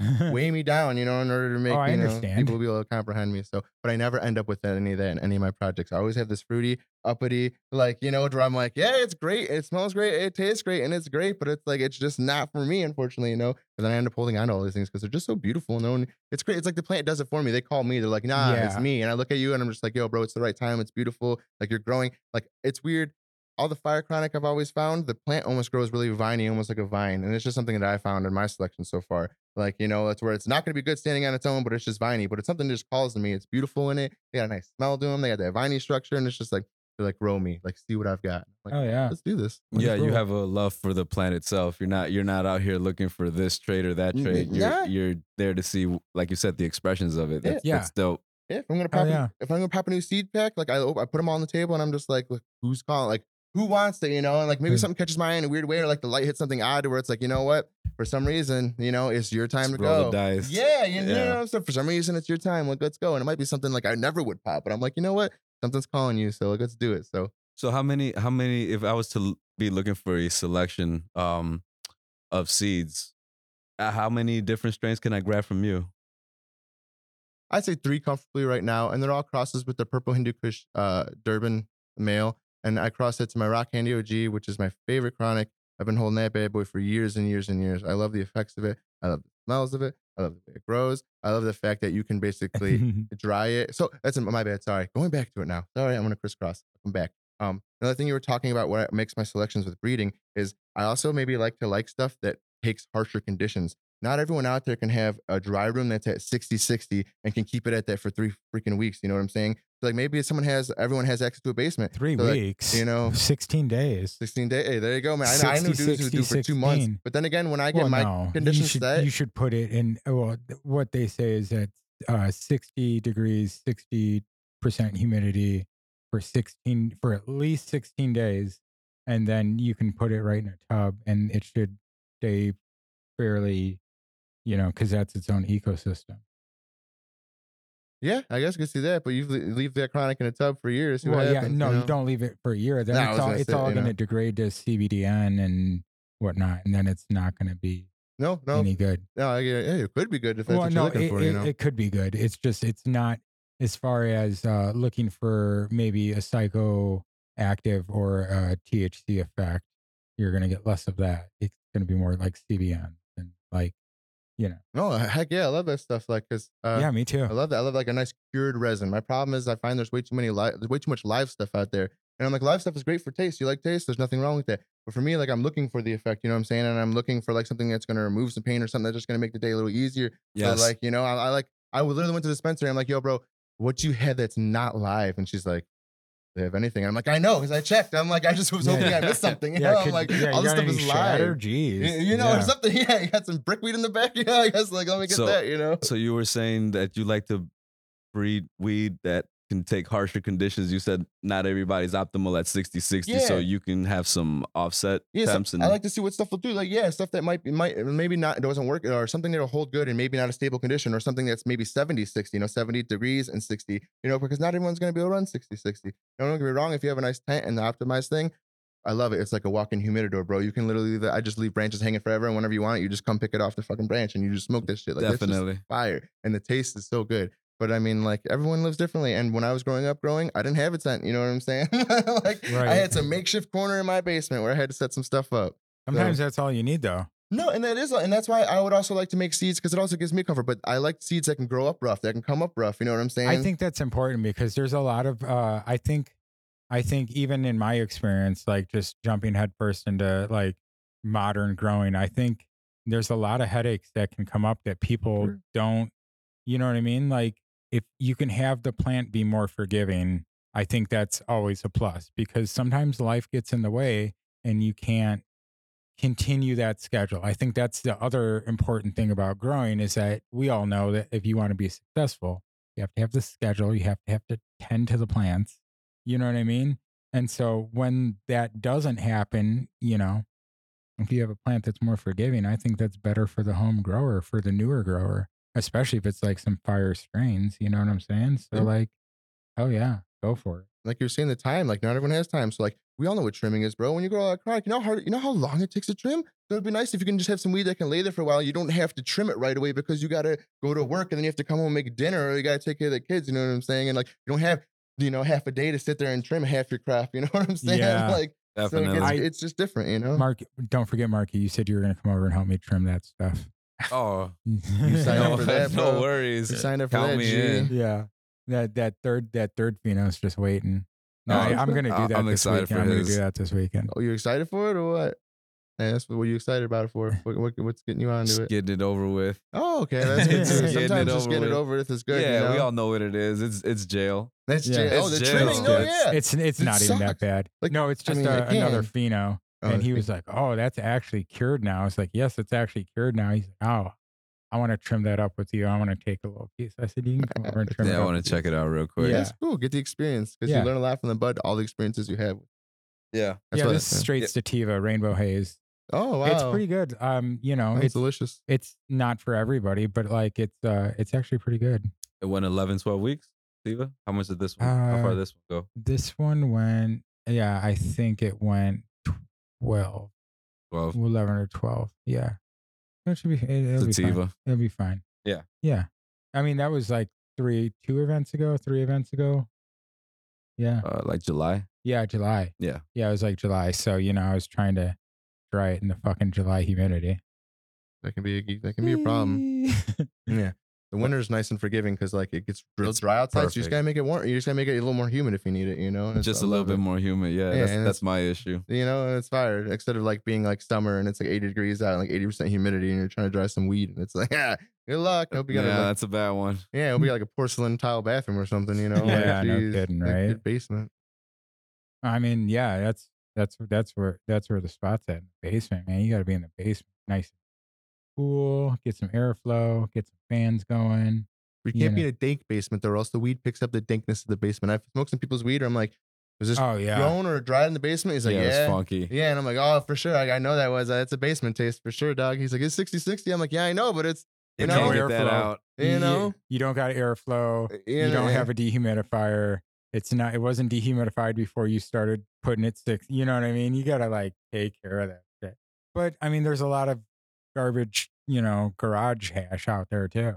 weigh me down, you know, in order to oh, make Oh, you know, understand. people be able to comprehend me. So, but I never end up with any of that in any of my projects. I always have this fruity, uppity, like you know, where I'm like, yeah, it's great, it smells great, it tastes great, and it's great, but it's like it's just not for me, unfortunately, you know. And then I end up holding on to all these things because they're just so beautiful. And no one, it's great. It's like the plant does it for me. They call me. They're like, nah, it's me. And I look at you and I'm just like, yo, bro, it's the right time. It's beautiful. Like you're growing. Like it's weird all the fire chronic I've always found, the plant almost grows really viney, almost like a vine. And it's just something that I found in my selection so far. Like, you know, that's where it's not going to be good standing on its own, but it's just viney. But it's something that just calls to me. It's beautiful in it. They got a nice smell to them. They got that viney structure. And it's just like, they're like, grow me, like, see what I've got. Like, oh yeah let's do this. Yeah, you have a love for the plant itself. You're not you're not out here looking for this trait or that N- trait. You're nah. you're there to see, like you said, the expressions of it. That's, Yeah. that's dope. Yeah, if I'm gonna Oh, pop, a- yeah. if I'm gonna pop a new seed pack, like I, I put them all on the table, and I'm just like, look, who's calling? Like, who wants it? You know, and like maybe Mm. something catches my eye in a weird way, or like the light hits something odd, where it's like, you know what? For some reason, you know, it's your time Just to roll go. the dice. Yeah, you, Yeah. know, so for some reason, it's your time. Like, let's go. And it might be something like I never would pop, but I'm like, you know what? Something's calling you, so like, let's do it. So So how many how many if I was to l- be looking for a selection um of seeds, uh, how many different strains can I grab from you? I'd say three comfortably right now, and they're all crosses with the purple Hindu Kush uh, Durban male, and I cross it to my Rock Candy OG, which is my favorite chronic. I've been holding that bad boy for years and years and years. I love the effects of it. I love the smells of it. I love the way it grows. I love the fact that you can basically dry it. So that's my bad. Sorry. Going back to it now. Sorry, I'm gonna crisscross. Come back. Um, another thing you were talking about, what makes my selections with breeding is I also maybe like to like stuff that takes harsher conditions. Not everyone out there can have a dry room that's at 60 60 and can keep it at that for three freaking weeks. You know what I'm saying? Like maybe someone has, everyone has access to a basement. Three So, like, weeks. you know, 16 days. 16 days. Hey, there you go, man. I, know, I knew 60, dudes who do 60, for two months. But then again, when I get well, my no. You conditions should, set, you should put it in. Well, what they say is that uh, 60 degrees, 60% humidity for 16 for at least 16 days, and then you can put it right in a tub, and it should stay fairly, you know, because that's its own ecosystem. Yeah, I guess you could see that. But you leave that chronic in a tub for years. Well, yeah, happens, no, you, you don't leave it for a year. Then No, it's all it's all going to know. degrade to CBDN and whatnot, and then it's not going to be No, no, any good. no. Get it. It could be good if that's well, what no, you're looking it, for. it, you know, it could be good. It's just it's not as far as uh, looking for maybe a psychoactive or a THC effect. You're going to get less of that. It's going to be more like CBN and like, you know. no, heck yeah, I love that stuff. Like, cause uh, yeah, me too. I love that. I love like a nice cured resin. My problem is I find there's way too many live, there's way too much live stuff out there. And I'm like, live stuff is great for taste. You like taste? There's nothing wrong with that. But for me, like I'm looking for the effect, you know what I'm saying? And I'm looking for like something that's gonna remove some pain or something that's just gonna make the day a little easier. So like, you know, I, I like I literally went to the dispensary. I'm like, yo, bro, what you had that's not live? And she's like, they have anything. I'm like, I know, because I checked. I'm like, I just was Yeah. hoping I missed something. You know, I'm like, yeah, all this stuff is shatter? live. Jeez. You, you know, yeah. or something. Yeah, you got some brickweed in the back. Yeah, I guess like, let me get So- that, you know. So you were saying that you like to breed weed that can take harsher conditions. You said not everybody's optimal at 60 60, so you can have some offset Yeah, so I like to see what stuff will do. Like, yeah, stuff that might be, might uh, maybe not it doesn't work, or something that'll hold good and maybe not a stable condition, or something that's maybe 70, 60, you know, 70 degrees and 60, you know, because not everyone's gonna be able to run 60, 60. Don't get me wrong, if you have a nice tent and the optimized thing, I love it. It's like a walk-in humidor, bro. You can literally. I just leave branches hanging forever, and whenever you want you just come pick it off the fucking branch and you just smoke this shit. Like definitely. fire, and the taste is so good. But I mean, like everyone lives differently. And when I was growing up, growing, I didn't have a tent. You know what I'm saying? like I had some makeshift corner in my basement where I had to set some stuff up. Sometimes that's all you need, though. No, and that is, and that's why I would also like to make seeds because it also gives me comfort. But I like seeds that can grow up rough, that can come up rough. You know what I'm saying? I think that's important because there's a lot of uh I think I think even in my experience, like just jumping headfirst into like modern growing, I think there's a lot of headaches that can come up that people Sure. don't you know what I mean? Like if you can have the plant be more forgiving, I think that's always a plus because sometimes life gets in the way and you can't continue that schedule. I think that's the other important thing about growing is that we all know that if you want to be successful, you have to have the schedule, you have to have to tend to the plants. You know what I mean? And so when that doesn't happen, you know, if you have a plant that's more forgiving, I think that's better for the home grower, for the newer grower, especially if it's like some fire strains, you know what I'm saying? So Yeah. like, oh yeah, go for it. like you're saying the time, like not everyone has time. So like we all know what trimming is, bro. When you grow a chronic, you know how hard, you know how long it takes to trim. So it'd be nice if you can just have some weed that can lay there for a while. You don't have to trim it right away because you gotta go to work and then you have to come home and make dinner or you gotta take care of the kids. You know what I'm saying? And like you don't have you know half a day to sit there and trim half your crop. You know what I'm saying? Yeah. Like so it Definitely. gets- I- it's just different, you know. Mark, don't forget, Markie, you said you were going to come over and help me trim that stuff. Oh, You signed no, up for that, no worries. You signed up for Count that, me G. in. Yeah, that that third that third Pheno's just waiting. No, Oh, I, I'm gonna do that. I'm this excited weekend. for I'm gonna do that this weekend. Oh, you excited for it or what? Hey, that's what were you excited about it for? What, what, what's getting you onto Just it? getting it over with. Oh, okay, that's good Just too. getting it just over getting it with. over with is good. yeah, you know? we all know what it is. It's it's jail. That's Yeah. jail. Oh, It's the jail. trimming. No, It's- oh, yeah. It's it's It not even that bad. Like, no, it's I just mean, I a, another can. Pheno. Oh, and he was like, "Oh, that's actually cured now." It's like, "Yes, it's actually cured now." He's like, "Oh, I want to trim that up with you. I want to take a little piece." I said, "You can come over and trim it Yeah, I want to you." check it out real quick. Yeah. That's cool. Get the experience because Yeah. you learn a lot from the bud. All the experiences you have. Yeah. That's yeah, what- this is straight Yeah. sativa rainbow haze. Oh wow, It's pretty good. Um, you know, That's it's delicious. it's not for everybody, but like it's uh it's actually pretty good. It went 11, 12 weeks. Siva, how much did this one? how far Uh, did this one go? This one went yeah, I think it went 12, 12. 11 or 12. Yeah. It should be it, will be fine. It'll be fine. Yeah. Yeah. I mean, that was like three, two events ago, three events ago. Yeah, Uh, like July. yeah, July. Yeah. yeah, it was like July. So you know, I was trying to dry it in the fucking July humidity. That can be a that can be a problem. Yeah. The winter's nice and forgiving because like it gets real It's dry outside. So you just gotta make it warm. You just gotta make it a little more humid if you need it. You know, And it's- Just a little bit more humid. Yeah, Yeah, that's, that's my issue. You know, and it's fire instead of like being like summer and it's like 80 degrees out and like 80 percent humidity and you're trying to dry some weed and it's like yeah, good luck. Hope you Yeah, got a that's a bad one. yeah, it'll be like a porcelain tile bathroom or something. You know, Yeah, like, no kidding, like, right? good basement. I mean, yeah, that's that's that's where that's where the spot's at in the basement, man. You got to be in the basement, nice, and cool, get some airflow, get some fans going. We can't be know. in a dank basement though, or else the weed picks up the dankness of the basement. I've smoked some people's weed. Or I'm like, was this Oh yeah, grown or dried in the basement? He's like, yeah, yeah, it's funky. Yeah, and I'm like, oh, for sure. I, I know that was uh, it's a basement taste for sure, dog. He's like, it's 60 60. I'm like, yeah, I know, but it's You You can't know, get that airflow. out. you know, you don't got airflow. you, You don't know, have a dehumidifier. It's not. It wasn't dehumidified before you started putting it six. You know what I mean? You got to like take care of that shit. But I mean, there's a lot of garbage, you know, garage hash out there too.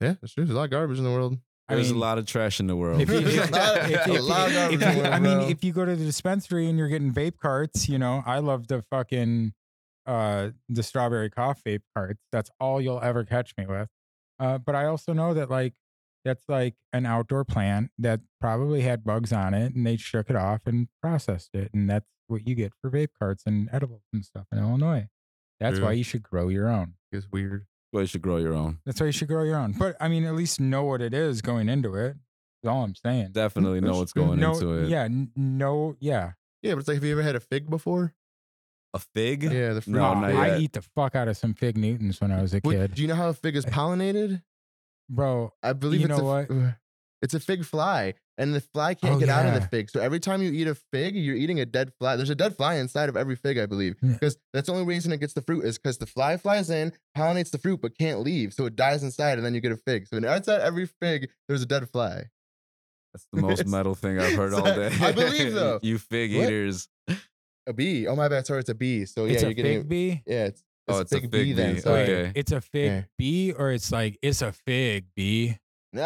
yeah, that's true. There's a lot of garbage in the world. I There's mean, a lot of trash in the world. if you, if, A lot of- if- a if- lot of garbage you- in the world, I mean, bro. if you go to the dispensary and you're getting vape carts, you know, I love the fucking uh the strawberry cough vape carts. That's all you'll ever catch me with. Uh, but I also know that like that's like an outdoor plant that probably had bugs on it, and they shook it off and processed it, and that's what you get for vape carts and edibles and stuff in Illinois. That's why you should grow your own. It's weird. well, you should grow your own. That's why you should grow your own. But I mean, at least know what it is going into it. That's all I'm saying. Definitely know what's going no, into it. Yeah, n- no, yeah. Yeah, but it's like, have you ever had a fig before? A fig? Yeah, the fruit. No, not I yet. eat the fuck out of some fig Newtons when I was a What- kid, do you know how a fig is pollinated? bro. I believe You it's know a, what? It's a fig fly, and the fly can't Oh, get out of the fig. So every time you eat a fig, you're eating a dead fly. There's a dead fly inside of every fig, I believe, Yeah. because that's the only reason it gets the fruit is because the fly flies in, pollinates the fruit, but can't leave, so it dies inside, and then you get a fig. So inside every fig, there's a dead fly. That's the most metal thing I've heard all day. I believe, though. you fig What? eaters. A bee. Oh my bad. Sorry, it's a bee. So yeah, it's you're a getting fig bee. yeah. It's, Oh, it's, a fig, bee, then. bee. So, Wait, Okay. it's a fig Yeah. bee, or it's like it's a fig bee. Ah,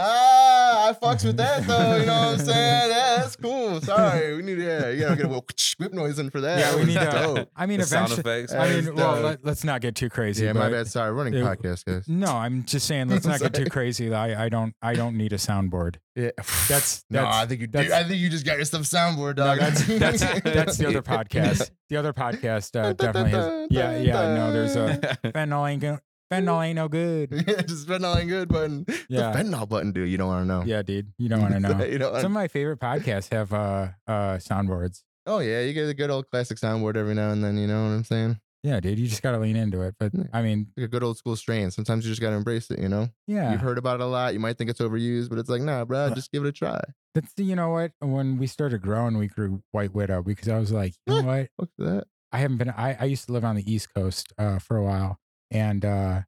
I fucks with that though. You know what I'm saying? Yeah, that's cool. Sorry, we need yeah, you gotta get a little whip noise in for that. Yeah, we need to. dope. I mean, The sound effects. I mean, well, let, let's not get too crazy. Yeah, my but- bad. Sorry, running it- podcast, guys. No, I'm just saying. Let's not get too crazy. I, I don't. I don't need a soundboard. Yeah, That's- no. I think you. Do, I think you just got yourself soundboard, No, dog. that's that's that's the other podcast. The other podcast uh, definitely has. Yeah, yeah. No, there's a fentanyl ain't go, fentanyl ain't no good. yeah, just fentanyl ain't good button. Yeah. the fentanyl button, dude. You don't want to know. Yeah, dude. You don't want to know. you Some of my favorite podcasts have uh uh soundboards. oh yeah, you get a good old classic soundboard every now and then. You know what I'm saying? Yeah, dude. You just gotta lean into it. But I mean, Like a good old school strain. Sometimes you just gotta embrace it. You know. yeah. You've heard about it a lot. You might think it's overused, but it's like, nah, bro. Just give it a try. That's the, you know what? When we started growing, we grew White Widow because I was like, you know what? Fuck that. I haven't been. I, I used to live on the East Coast uh, for a while, and uh,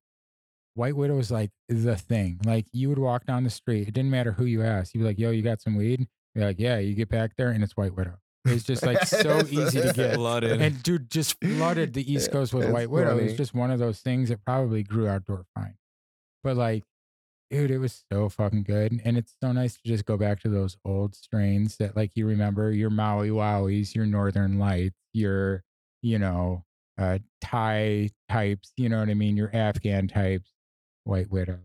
White Widow was like the thing. Like you would walk down the street, it didn't matter who you asked. You'd be like, "Yo, you got some weed?" You're like, "Yeah." You get back there, and it's White Widow. It's just like so easy to get. Flooded. And dude, just flooded the East Coast with It's White Widow. It's funny. just one of those things that probably grew outdoor fine. But like, dude, it was so fucking good. And it's so nice to just go back to those old strains that like you remember your Maui Wowies, your Northern Lights, your, you know, uh Thai types, you know what I mean? Your Afghan types, White Widow.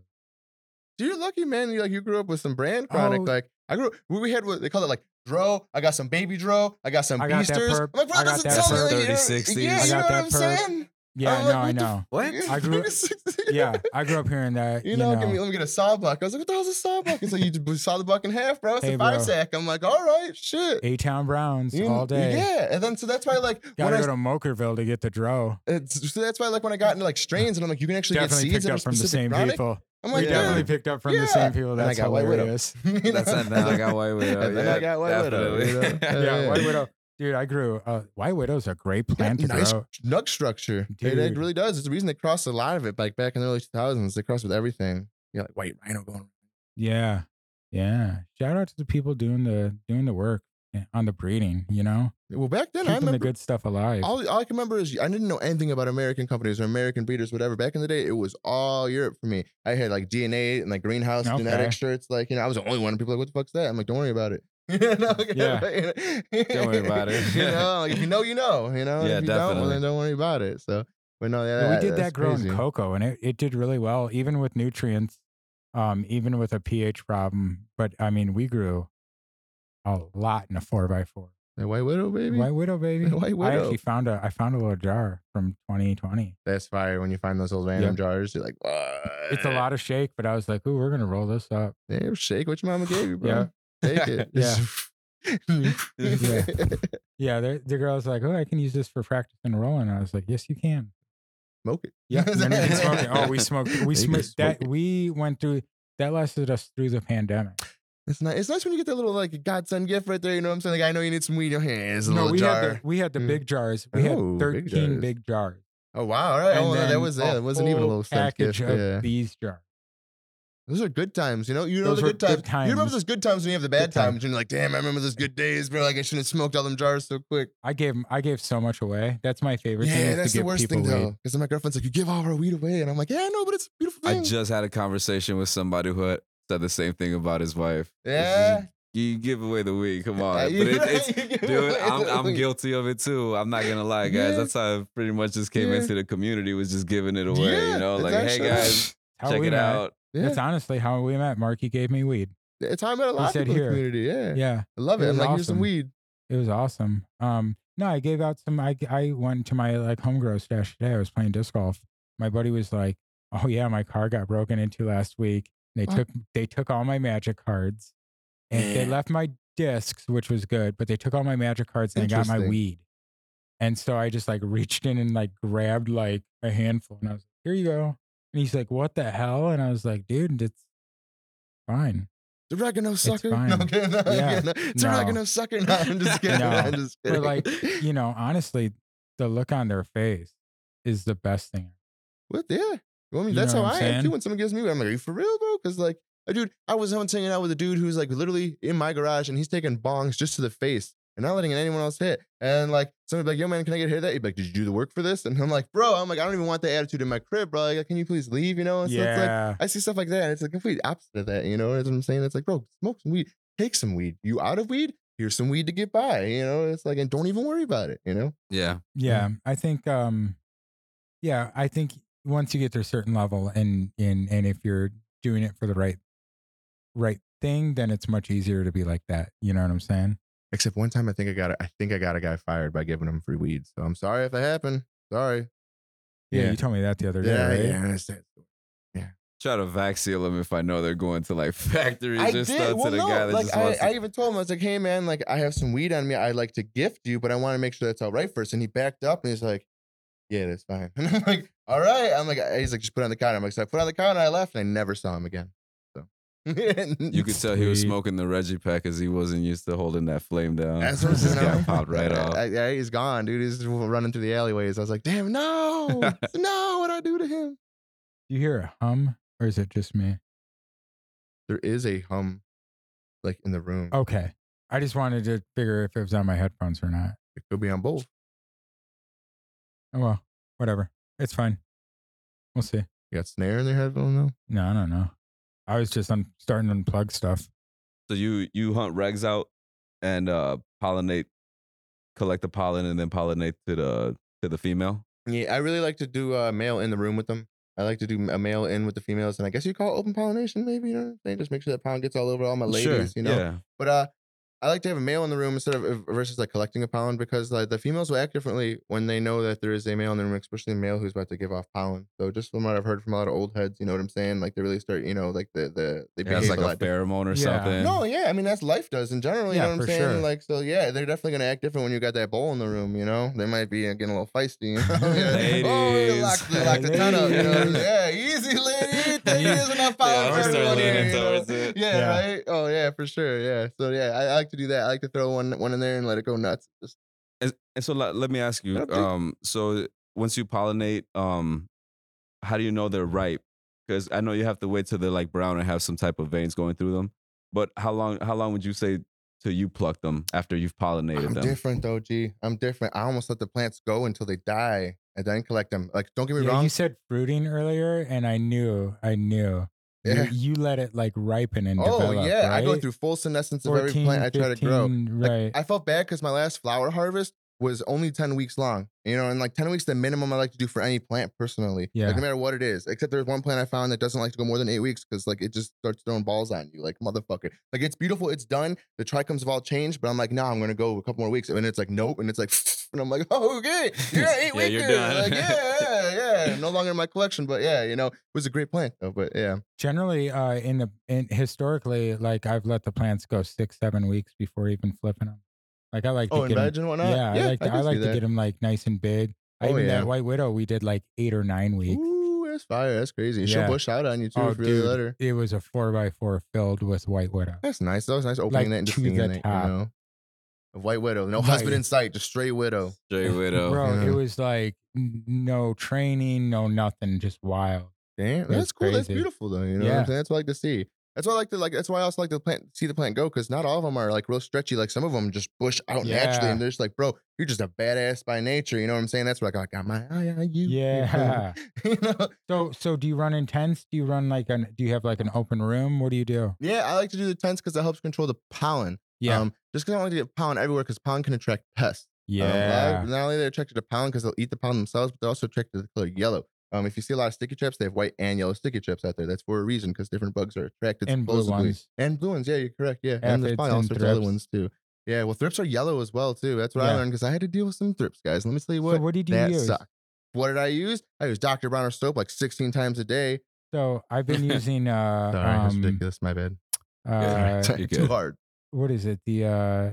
Dude, you're lucky, man. You like you grew up with some brand chronic. Oh. Like I grew. We we had what they call it like dro. I got some baby dro. I got some I got that beasters. perp. I'm like, bro, I got doesn't that tell me perp. like, you know- 30-60s. Yeah, I you got know what I'm perp. saying? Yeah, I'm no, I what the know. What? I grew Yeah, I grew up hearing that. You know, give me, let me get a sawbuck. I was like, what the hell's a sawbuck? It's like you just saw the buck in half, bro. It's Hey, a five bro. sack. I'm like, all right, shit. A Town Browns You- all day. Yeah, and then so that's why like when Gotta I go to Mokerville to get the dro. it's, so that's why like when I got into like strains and I'm like, you can actually Definitely get seeds picked up from the same chronic. people. I'm we like, definitely picked up from Yeah. the same people. And I That's White Widow. hilarious. You know? That's it. Now I got White Widow. And then I got White Widow, you know? yeah, Yeah. White Widow. Dude, I grew. Uh, White Widow's a great plant to nice grow. nug structure. It, it really does. It's the reason they crossed a lot of it like back in the early 2000s. They crossed with everything. Yeah, like white rhino going. Yeah, yeah. Shout out to the people doing the doing the work. on the breeding. You know, Well, back then I keeping the good stuff alive. all, all I can remember is I didn't know anything about American companies or American breeders, whatever. Back in the day, it was all Europe for me. I had like DNA and like greenhouse Okay. genetic shirts. Like, you know, I was the only one. People were like, what the fuck's that? I'm like, don't worry about it. You know, Yeah. Don't worry about it. you know, like if you know, you know. You know, Yeah, if you don't, well, then don't worry about it. So, but no, yeah, Yeah, we did that growing crazy. cocoa, and it, it did really well, even with nutrients, um, even with a pH problem. But I mean, we grew a lot in a four by four. The White Widow, baby. White widow, baby. White Widow. I actually found a I found a little jar from 2020. That's fire when you find those old random Yep. jars. You're like, what? It's a lot of shake, but I was like, "Ooh, we're gonna roll this up." Yeah, shake what your mama gave you, bro. Yeah. Take it. Yeah. Yeah, the, the girl's like, "Oh, I can use this for practicing rolling." I was like, "Yes, you can." Smoke it. Yeah, and then you can smoke it. Oh, we smoked. We You can smoked smoke that. it. We went through that lasted us through the pandemic. It's nice. It's nice when you get that little like godsend gift right there. You know what I'm saying? Like I know you need some weed in your hands. A no, little we jar. had the we had the Mm. big jars. We Oh, had big thirteen jars. big jars. oh wow! All right. And Oh, that then was a yeah. It wasn't even a little scent package gift. of Yeah. these jars. Those are good times. You know. You know Those the good times. good You remember those good times when you have the bad Good times. times. And you're like, damn, I remember those good days, bro. Like I shouldn't have smoked all them jars so quick. I gave I gave so much away. That's my favorite thing. Yeah, is that's to the give worst people thing though. weed. Because my girlfriend's like, you give all our weed away, and I'm like, yeah, I know, but it's a beautiful I just had a conversation with somebody who had said the same thing about his wife. yeah. You give away the weed, come on. Yeah, but it, it's, dude, I'm, I'm guilty of it too. I'm not gonna lie, guys. Yeah. That's how I pretty much just came Yeah. into the community was just giving it away. Yeah, you know, it's like, hey guys, check it out. Yeah. That's honestly how we met. Markie gave me weed. It's how I met a He lot of said people in the here. community. Yeah. Yeah. I love It it. I'm like, here's some weed. It was awesome. Um, no, I gave out some. I I went to my like home grow stash today. I was playing disc golf. My buddy was like, "Oh yeah, my car got broken into last week. They What? took they took all my magic cards, and they left my discs, which was good. But they took all my magic cards and they got my weed. And so I just like reached in and like grabbed like a handful, and I was like, "Here you go." And he's like, "What the hell?" And I was like, "Dude, it's fine." The oregano sucker. It's fine. No, kidding. No, I'm Yeah. kidding. It's No. oregano sucker. No, I'm just kidding. No. I'm just kidding. But like, you know, honestly, the look on their face is the best thing. What? Yeah. Well, I mean, You that's how I I'm am too. saying? When someone gives me, I'm like, "Are you for real, bro?" Because like, uh, dude, I was once hanging out with a dude who's like literally in my garage, and he's taking bongs just to the face and not letting anyone else hit. And like, somebody be like, "Yo, man, can I get hit?" That he'd be like, "Did you do the work for this?" And I'm like, "Bro, I'm like, I don't even want that attitude in my crib, bro. Like, can you please leave?" You know? And so it's like, yeah. I see stuff like that, and it's like complete opposite of that. You know what I'm saying? It's like, bro, smoke some weed, take some weed. You out of weed? Here's some weed to get by. You know? It's like, and don't even worry about it. You know? Yeah. yeah. I think, um, yeah, I think once you get to a certain level and, and, and if you're doing it for the right, right thing, then it's much easier to be like that. You know what I'm saying? Except one time, I think I got, a, I think I got a guy fired by giving him free weed. So I'm sorry if that happened. Sorry. Yeah. Yeah. You told me that the other day, Yeah, right? yeah. That's it. Try to vac seal them if I know they're going to like factories I and did. stuff Well, to the no, guy that like just I, wants to I even told him I was like, "Hey, man, like I have some weed on me. I'd like to gift you, but I want to make sure that's all right first. And he backed up and he's like, "Yeah, that's fine." And I'm like, "All right." I'm like, he's like, "Just put it on the counter." I'm like, "So I put it on the counter." And I left and I never saw him again. So You could tell he was smoking the Reggie pack because he wasn't used to holding that flame down. That's what I'm This saying. guy popped right off. I- Yeah, he's gone, dude. He's running through the alleyways. I was like, "Damn, no, no! What I do to him?" You hear a hum or is it just me? There is a hum, like in the room. Okay. I just wanted to figure if it was on my headphones or not. It could be on both. Oh, well, whatever. It's fine. We'll see. You got snare in their headphone though. No, I don't know. I was just un- starting to unplug stuff. So you you hunt regs out and uh pollinate, collect the pollen and then pollinate to the to the female. Yeah, I really like to do a male in the room with them. I like to do a male in with the females, and I guess you call it open pollination, maybe. You know what Just make sure that pollen gets all over all my ladies, you know. Yeah. But uh, I like to have a male in the room instead of versus like collecting a pollen because like the females will act differently when they know that there is a male in the room, especially a male who's about to give off pollen. So just from what I've heard from a lot of old heads, you know what I'm saying? Like they really start, you know, like the the they It has behave like a a pheromone or Yeah. something. No, yeah, I mean that's life does in general. You Yeah, know what I'm for saying? sure. Like so, yeah, they're definitely gonna act different when you got that bowl in the room. You know, they might be uh, getting a little feisty. You know? Yeah. Oh, you locked, you locked the ton up. You know? Yeah, easy, lady. There is enough power Yeah, I'm for start everyone here, leaning you know? it. Yeah, Yeah. right. Oh yeah, for sure. Yeah. So yeah, I, I like to do that. I like to throw one one in there and let it go nuts. Just And, and so let, let me ask you, um, so once you pollinate, um, how do you know they're ripe? Because I know you have to wait till they're like brown and have some type of veins going through them. But how long how long would you say till you pluck them after you've pollinated I'm them. different though, G. I'm different. I almost let the plants go until they die and then collect them. Like, don't get me Yeah, wrong. you said fruiting earlier, and I knew, I knew. Yeah. You, you let it like ripen and Oh develop. yeah, I go through full senescence of every 14, plant I try to grow. 15, Like, right. I felt bad because my last flower harvest was only 10 weeks long. You know, and like 10 weeks the minimum I like to do for any plant personally. Yeah. Like no matter what it is. Except there's one plant I found that doesn't like to go more than eight weeks because like it just starts throwing balls on you, like motherfucker. Like it's beautiful, it's done. The trichomes have all changed, but I'm like, no, I'm gonna go a couple more weeks. And it's like, nope. And it's like, and I'm like, oh, okay. You're at eight Yeah, you're done. Like, yeah, yeah, yeah. No longer in my collection, but yeah, you know, it was a great plant though. But yeah. Generally, uh, in the in historically, like I've let the plants go six, seven weeks before even flipping them. Like I like Oh, to and get 'em- veg and whatnot. Yeah, I like to, I, like to that. get them like nice and big. I Oh, even yeah. that White Widow, we did like eight or nine weeks. Ooh, that's fire. That's crazy. She'll Yeah. bush out on you too oh, if you really dude, let her. it was a four by four filled with White Widow. That's nice. That was nice opening Like, that and just to seeing the it, you know. A white widow. No Right. husband in sight, just straight widow. Stray widow. Bro, Yeah. it was like no training, no nothing, just wild. Damn. That's That's cool. That's beautiful though. You know what Yeah. I'm saying? That's what I like to see. That's why I like to like that's why I also like to plant see the plant go because not all of them are like real stretchy. Like some of them just bush out naturally and they're just like, bro, you're just a badass by nature. You know what I'm saying? That's why I got my eye on you. Yeah. you know? So so do you run intense? Do you run like an do you have like an open room? What do you do? Yeah, I like to do the tents because it helps control the pollen. Yeah. Um, just because I don't like to get pollen everywhere because pollen can attract pests. Um, yeah. of- not only they're they attracted to pollen because they'll eat the pollen themselves, but they're also attracted to the color yellow. Um, if you see a lot of sticky trips, they have white and yellow sticky trips out there. That's for a reason because different bugs are attracted. and blue ones. And blue ones, yeah, you're correct. Yeah, and there's probably all and sorts of other ones too. Yeah, well, thrips are yellow as well too. That's what I learned because I had to deal with some thrips, guys. Let me tell you what. so what did you that use? sucked. What did I use? I used Dr. Bronner soap like 16 times a day. So I've been using uh Sorry, that's um, ridiculous. My bad. uh You're Too hard. what is it? The uh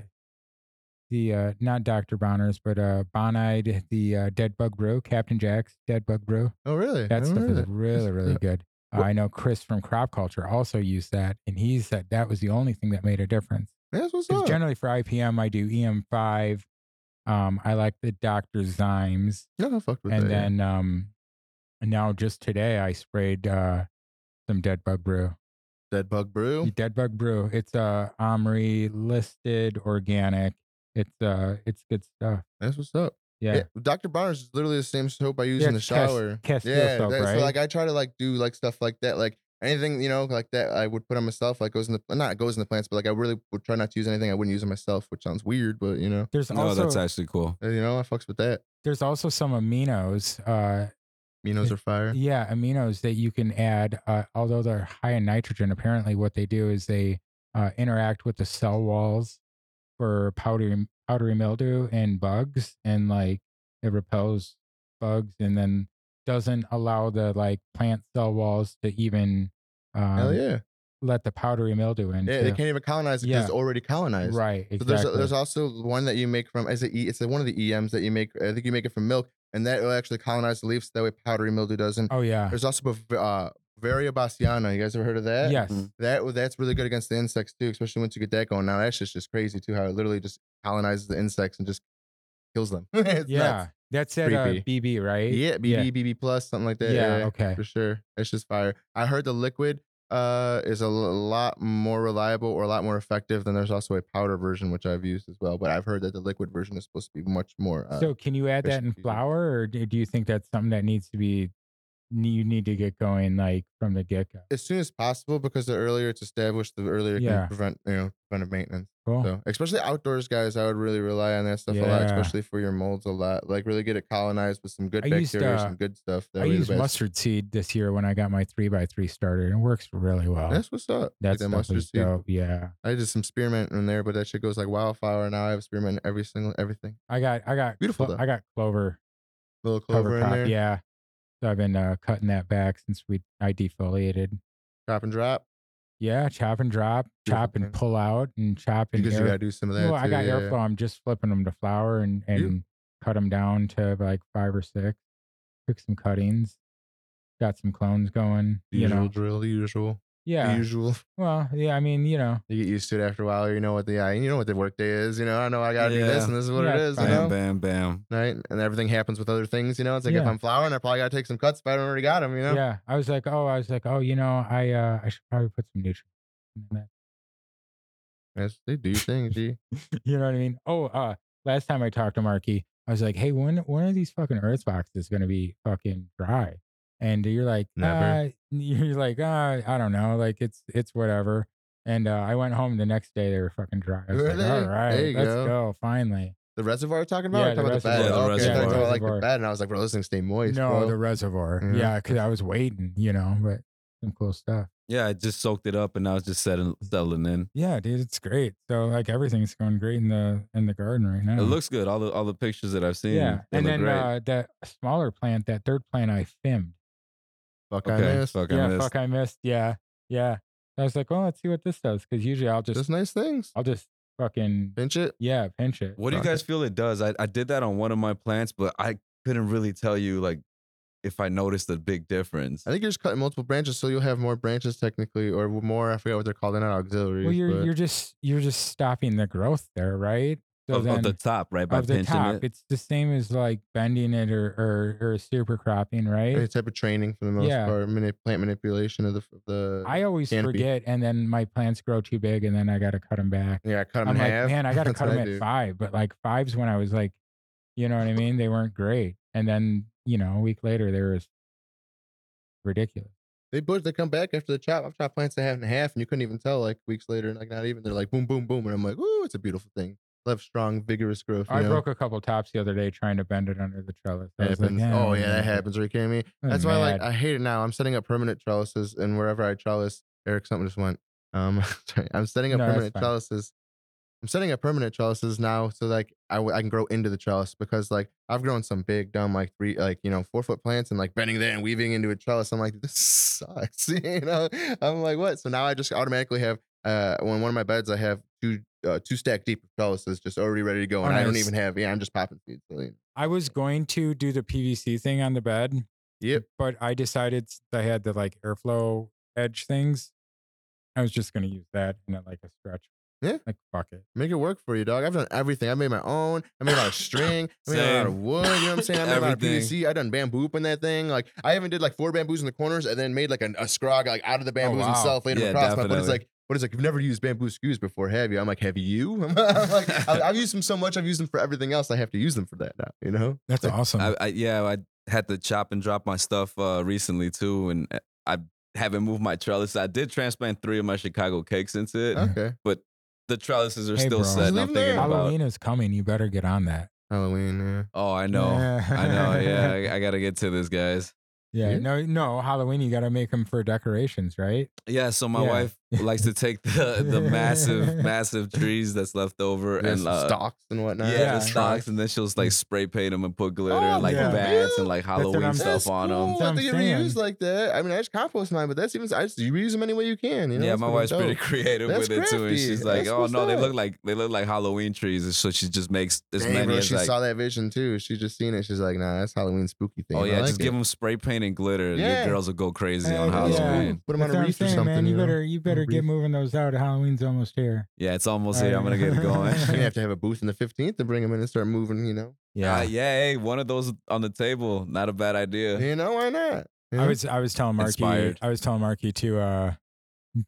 the uh not Dr. Bronner's, but uh Bonide, the uh Dead Bug Brew, Captain Jack's Dead Bug Brew. Oh, really? That stuff is really, really Yeah. good. Uh, I know Chris from Crop Culture also used that, and he said that was the only thing that made a difference. That's what's Because up. generally for IPM, I do EM5. Um, I like the Dr. Zymes. No, I fucked with and that. yeah. then um now just today I sprayed uh some dead bug brew. Dead bug brew. Dead bug brew. It's uh OMRI listed organic. It's uh it's good stuff. That's what's up. Yeah. Dr. Barnes is literally the same soap I use Yeah, in the it's Cas- shower. Yeah, soap, that- right? so like I try to like do like stuff like that, like anything you know like that I would put on myself, like goes in the not goes in the plants, but like I really would try not to use anything I wouldn't use on myself, which sounds weird, but you know, There's No, also that's actually cool. uh, you know I fucks with that. there's also some aminos. Uh Minos are fire. yeah, aminos that you can add. Uh, although they're high in nitrogen, apparently what they do is they uh, interact with the cell walls for powdery powdery mildew and bugs, and like it repels bugs, and then doesn't allow the like plant cell walls to even um, Hell yeah. let the powdery mildew in. Yeah, they can't even colonize it because Yeah. it's already colonized. Right. So Exactly. there's there's also one that you make from as a E. It's one of the EMs that you make. I think you make it from milk, and that will actually colonize the leaves. That way, powdery mildew doesn't. oh yeah. There's also uh, Beauveria bassiana. You guys ever heard of that? Yes. Mhm. That that's really good against the insects too, especially once you get that going. Now that's just just crazy too, how it literally just colonizes the insects and just kills them. It's Yeah. nuts. That's at uh, BB, right? Yeah, BB, BB plus, something like that. Yeah, okay. For sure. It's just fire. I heard the liquid uh is a l- lot more reliable or a lot more effective than there's also a powder version which I've used as well. But I've heard that the liquid version is supposed to be much more uh, So can you add that in efficient. flour, or do do you think that's something that needs to be you need to get going like from the get go? as soon as possible because the earlier it's established, the earlier it Yeah. can prevent you know preventive maintenance. Cool. So especially outdoors, guys, I would really rely on that stuff a lot, especially for your molds a lot. Like really get it colonized with some good I used, bacteria, uh, some good stuff. That I used mustard seed this year when I got my three by three starter, and It works really well. That's what's up. that Get that mustard seed. dope. Yeah. I did some spearmint in there, but that shit goes like wildfire. Now I have spearmint in every single everything. I got I got Beautiful, clo- I got clover Little cover clover in crop. there. Yeah. So I've been uh, cutting that back since we I defoliated. Chop and drop. Yeah, chop and drop, chop and pull out, and chop and Because you gotta do some of that. Well, I got yeah. airflow. I'm just flipping them to flour and Yeah. and cut them down to like five or six. Took some cuttings, got some clones going. The you usual know, drill, the usual. The yeah. usual. Well, yeah. I mean, you know, You get used to it after a while. You know what the yeah, you know what the work day is. You know, I know I gotta do this, Yeah. and this is what Yeah, it's is. You know, Bam, bam, bam. right? And everything happens with other things. You know, it's like if Yeah. I'm flowering, I probably gotta take some cuts, but I don't already got them. You know, yeah. I was like, oh, I was like, oh, you know, I uh, I should probably put some nutrients in that. Yes, they do things, G. you know what I mean? Oh, uh, last time I talked to Markie, I was like, "Hey, when when are these fucking Earth boxes gonna be fucking dry?" And you're like, Never. "Uh," you're like, uh, I don't know, like it's it's whatever. And uh, I went home the next day; they were fucking dry. I was Were like, they? "All There right, you let's go. go, finally." The reservoir you're talking about? Yeah, or talking the about the bed? reservoir. okay, Yeah, I the thought like the reservoir. bed, and I was like, bro, those things stay moist. no, bro. the reservoir. Yeah. Yeah, because I was waiting, you know, but some cool stuff. Yeah, I just soaked it up and I was just settling settling in. Yeah, dude, it's great. So like everything's going great in the in the garden right now. It looks good. All the all the pictures that I've seen. yeah, they and look then great. uh, that smaller plant, that third plant, I filmed. Fuck, I missed. fuck, I yeah, missed. fuck, I missed. Yeah, yeah. I was like, well, let's see what this does, because usually I'll just Just nice things. I'll just fucking Pinch it. yeah pinch it. What do you Fuck guys feel it does? I, I did that on one of my plants, but I couldn't really tell you like if I noticed a big difference. I think you're just cutting multiple branches, so you'll have more branches technically, or more. I forget what they're called. They're not auxiliaries. Well, you're but- you're just you're just stopping the growth there, right? So of, of the top, right? By of the pinching top, it. it's the same as like bending it or or, or super cropping, right? any type of training for the most Yeah. part. Mani- plant manipulation of the of the. I always canopy. forget, and then my plants grow too big, and then I got to cut them back. yeah, I cut them I'm in like, half. man, I got to cut them at five, but like fives when I was like, you know what I mean? They weren't great, and then you know a week later they were ridiculous. They bush. They come back after the chop. I've chopped plants in half and half, and you couldn't even tell. Like weeks later, like not even. They're like boom, boom, boom, and I'm like, ooh, it's a beautiful thing. Love strong, vigorous growth. I know? broke a couple tops the other day trying to bend it under the trellis. I was like, happens. oh yeah, that happens. Are you kidding me? I'm That's why like. I hate it now. I'm setting up permanent trellises, and wherever I trellis, Eric, something just went. Um, sorry, I'm setting up No, permanent trellises. I'm setting up permanent trellises now, so like I, w- I can grow into the trellis because like I've grown some big, dumb, like three, like you know, four foot plants and like bending there and weaving into a trellis. I'm like, this sucks, you know. I'm like, what? So now I just automatically have uh, on one of my beds, I have two uh, two stack deep of trellises just already ready to go, Oh, and I don't even have. Yeah, I'm just popping seeds. I was going to do the PVC thing on the bed, Yep. but I decided I had the like airflow edge things, I was just going to use that and like a stretch. Yeah. Like fuck it. Make it work for you, dog. I've done everything. I made my own. I made a lot of string. I made a lot of wood. You know what I'm saying? I made a lot of PVC. I done bamboo up in that thing. Like I even did like four bamboos in the corners and then made like a, a scrog like out of the bamboos and wow. self laid them Yeah, across. My buddy's definitely. like, what is like? You've never used bamboo screws before, have you? I'm like, have you? I'm like, I- I've used them so much. I've used them for everything else. I have to use them for that now. You know? That's awesome. I, I yeah, I had to chop and drop my stuff uh, recently too, and uh, I haven't moved my trellis. I did transplant three of my Chicago cakes into it, Okay. But the trellises are Hey, still bro. set. Just And leave I'm 'em there. thinking about. Halloween is coming. You better get on that. Halloween. Yeah. Oh, I know, I know. Yeah, I, I got to get to this, guys. Yeah, Yeah. no, no. Halloween, you got to make them for decorations, right? Yeah, so my Yeah. wife likes to take the the massive, massive trees that's left over There's and some uh, stalks and whatnot. yeah, Yeah. the stocks, and then she'll just like spray paint them and put glitter Oh, and like yeah. bats and like Halloween I'm- stuff That's on them. That's I what think I'm you use like that. I mean, I just compost mine, but that's even I just you reuse them any way you can. You know? yeah, That's my wife's wif's pretty creative That's with it too, and she's like, That's "Oh what's no, they look like they look like Halloween trees." And so she just makes as Dang, many bro, as she like, saw that vision too. She just seen it. She's like, nah, that's Halloween spooky thing. "Oh yeah, like just it. give them spray paint and glitter. Yeah. Your girls will go crazy on. Halloween." Put them on a what wreath or something. man. You better, you better get moving those out. Halloween's almost here. Yeah, it's almost here. I'm gonna get it going. You're gonna have to have a booth in the 15th to bring them in and start moving. You know? yeah, yeah. Hey, one of those on the table, not a bad idea. You know why not? You I know? was, I was telling Markie, Inspired. I was telling Markie to, uh,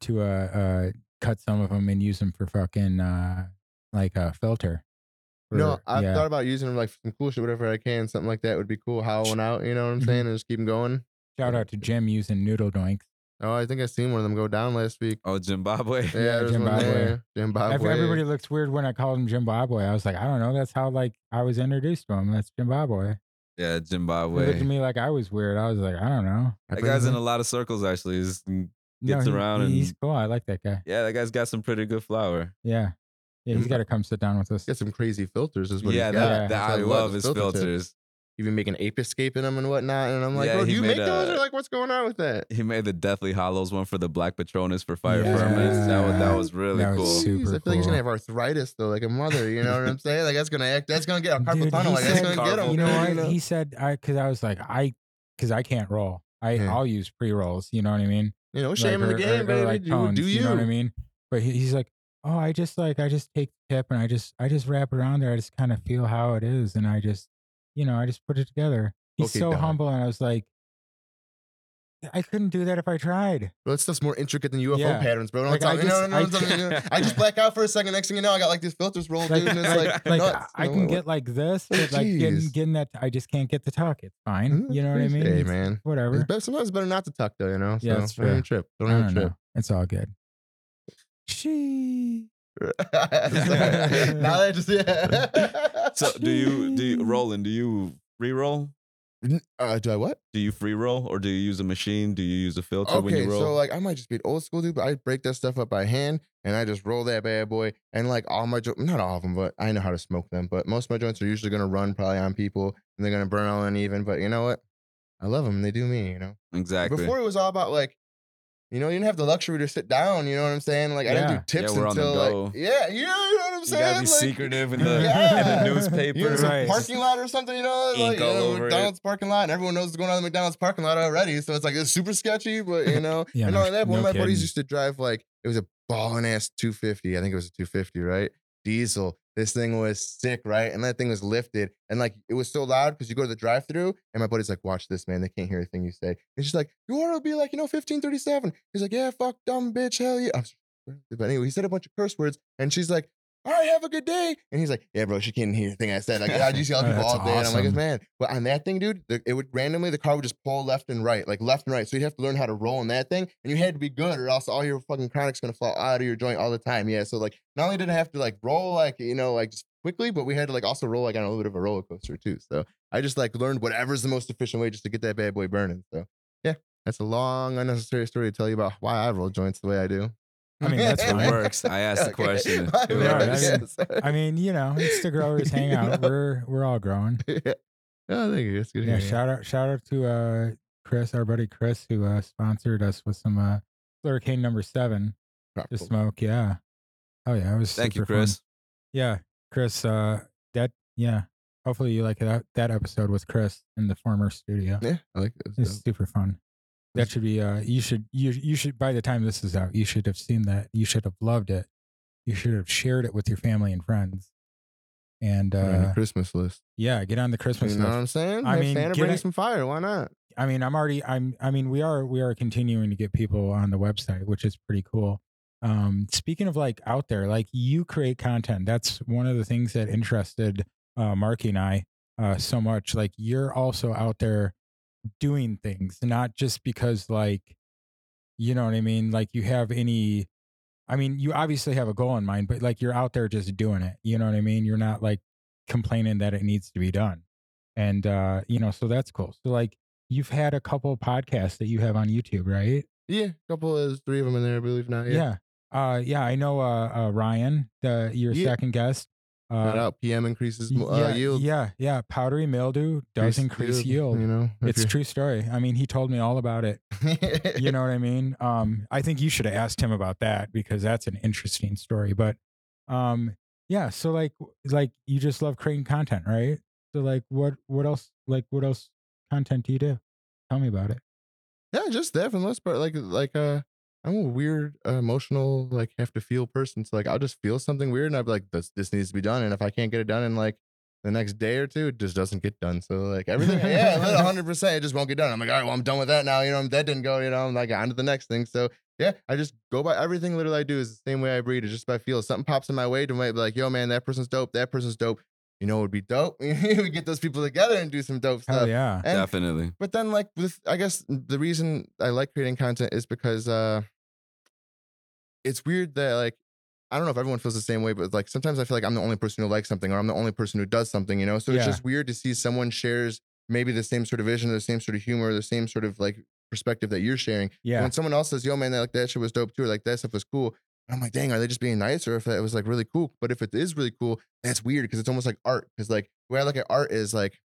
to, uh, uh, cut some of them and use them for fucking, uh, like a filter. No, For- I've yeah. thought about using them like for some cool shit, whatever I can. Something like that would be cool. Howling out, you know what I'm Mhm. saying? And just keep them going. Shout out to Jim using noodle doinks. Oh, I think I seen one of them go down last week. Oh, Zimbabwe. Yeah, Yeah, there's one Zimbabwe. there. Zimbabwe. Ev- Everybody looks weird when I called him Zimbabwe. I was like, I don't know. That's how like I was introduced to him. That's Zimbabwe. Yeah, Zimbabwe. He looked at Zimbabwe. me like I was weird. I was like, I don't know. I That been guy's in a lot of circles actually. He's, mm, No, Gets he- around he- he's and- cool. I like that guy. yeah, that guy's got some pretty good flour. Yeah, yeah. He's got to come sit down with us. Got some crazy filters, is what yeah, he's that, got. Yeah. that- I'll I tell you what, love those his filter tips. filters. Even making ape escape in them and whatnot. And I'm like, Yeah, bro, do he you made make those? Or like, what's going on with that? He made the Deathly Hallows one for the Black Patronus for fire Yeah. ferments. That was that was really That was cool. super Jeez, I feel like he's gonna have arthritis though, like a mother. You know what I'm saying? Like that's gonna act. That's gonna get a carpal tunnel. he Like that's gonna get him. You know what? know? He said, I because I was like, I because I can't roll. I Yeah. I'll use pre rolls. You know what I mean? You know, Like, shame in the or- game, or- or baby. like do, do you? know what I mean? But he, he's like, oh, I just like I just take the tip and I just I just wrap around there. I just kind of feel how it is, and I just you know I just put it together. He's Okay, so humble, and I was like, I couldn't do that if I tried. Bro, that stuff's more intricate than UFO Yeah. patterns, bro. Don't Like, I me- you know, just- no, no, no, no, no, no. I just black out for a second. Next thing you know, I got like these filters rolled, Like, dude, and it's like, like, nuts. I know, can get like this, oh, but like getting, getting that, I just can't get the tuck. It's fine. Mm, you know what I mean? Hey, It's man. Whatever. It's better, sometimes it's better not to tuck, though. You know. Yeah, so that's don't even fair. trip. Don't I even trip. It's all good. She. Now that I just yeah. So do you do you Roland? Do you free roll? Uh, do I what? Do you free roll or do you use a machine? Do you use a filter when you roll? so like I might just be an old school dude, but I break that stuff up by hand and I just roll that bad boy. And like all my jo- not all of them, but I know how to smoke them. But most of my joints are usually gonna run probably on people and they're gonna burn all uneven. But you know what? I love them. They do me. You know. exactly. Before it was all about like, you know, you didn't have the luxury to sit down. You know what I'm saying? Like I didn't do tips Yeah, we're on the until go. like yeah, yeah, you know what I'm saying? you saying? gotta be Like, secretive in the, yeah. in the newspaper. You're in some Right. parking lot or something, you know, Ink like you know, over it. McDonald's parking lot, and everyone knows what's going on in the McDonald's parking lot already. So it's like it's super sketchy, but you know, Yeah, and no all that. One no of my kidding. buddies used to drive like it was a ballin' ass 250. I think it was a 250, right? Diesel. This thing was sick, right? And that thing was lifted, and like it was so loud because you go to the drive-through, and my buddy's like, "Watch this, man! They can't hear a thing you say." And she's like, "You want to be like, you know, 1537?" He's like, "Yeah, fuck, dumb bitch, hell yeah." But anyway, he said a bunch of curse words, and she's like, all right, have a good day. And he's like, yeah, bro, she can't hear anything I said. Like, I just at Oh, people all day. And I'm like, man, but on that thing, dude, the, it would randomly, the car would just pull left and right, like left and right. So you have to learn how to roll in that thing. And you had to be good, or else all your fucking chronic's going to fall out of your joint all the time. Yeah. So, like, not only did I have to like roll, like, you know, like just quickly, but we had to like also roll like on a little bit of a roller coaster too. So I just like learned whatever's the most efficient way just to get that bad boy burning. So, yeah, that's a long, unnecessary story to tell you about why I roll joints the way I do. I mean, that's it fine. works. I asked the question. My It Yeah, I mean- I mean, you know, it's the growers You hangout. know? We're we're all growing. yeah. Oh, thank you. That's good. Yeah, shout out shout out to uh Chris, our buddy Chris, who uh sponsored us with some uh Slurricane number seven Crop to smoke. Yeah. Oh yeah, it was Thank you, super fun. Chris. Yeah. Chris, uh that yeah. Hopefully you like that that episode with Chris in the former studio. Yeah, I like it. It's super fun. That should be uh you should you you should by the time this is out, you should have seen that. You should have loved it. You should have shared it with your family and friends. And uh Christmas list. yeah, get on the Christmas You know list. what I'm saying? I mean, Santa get bring some fire. Why not? I mean, I'm already I'm I mean, we are we are continuing to get people on the website, which is pretty cool. Um speaking of like out there, like you create content. That's one of the things that interested uh Markie and I uh so much. Like you're also out there doing things, not just because like you know what I mean, like you have any I mean, you obviously have a goal in mind, but like you're out there just doing it. You know what I mean? You're not like complaining that it needs to be done. And uh, you know, so that's cool. So like you've had a couple podcasts that you have on YouTube, right? Yeah, a couple of three of them in there, I believe not. Yeah. Yeah. Uh yeah, I know uh, uh Ryan, the your Yeah. second guest. Shout Uh out PM increases uh, yeah, yield. yeah, yeah. Powdery mildew does increase yield. You know, It's true story. I mean, he told me all about it. You know what I mean? Um, I think you should have asked him about that because that's an interesting story. But um, yeah. So like, like you just love creating content, right? So like, what, what else? Like, what else content do you do? Tell me about it. Yeah, just that for the most part. Like, like, uh, I'm a weird, uh, emotional, like, have to feel person. So, like, I'll just feel something weird, and I'll be like, "This, this needs to be done." And if I can't get it done in like the next day or two, it just doesn't get done. So, like, everything, yeah, 100, percent it just won't get done. I'm like, all right, well, I'm done with that now. You know, that didn't go. You know, I'm like on to the next thing. So, yeah, I just go by everything. Literally, I do is the same way I breathe. It's just by feel. Something pops in my way to might be like, "Yo, man, that person's dope. That person's dope." You know, it would be dope. we get those people together and do some dope Hell stuff. yeah. And Definitely. but then like with i guess the reason i like creating content is because uh it's weird that like i don't know if everyone feels the same way but like sometimes i feel like i'm the only person who likes something or i'm the only person who does something you know so it's just weird to see someone shares maybe the same sort of vision the same sort of humor the same sort of like perspective that you're sharing Yeah. when someone else says yo man that, like that shit was dope too or like that stuff was cool I'm like, dang, are they just being nice? Or if it was like really cool? But if it is really cool, that's weird because it's almost like art. Because like the way I look at art is like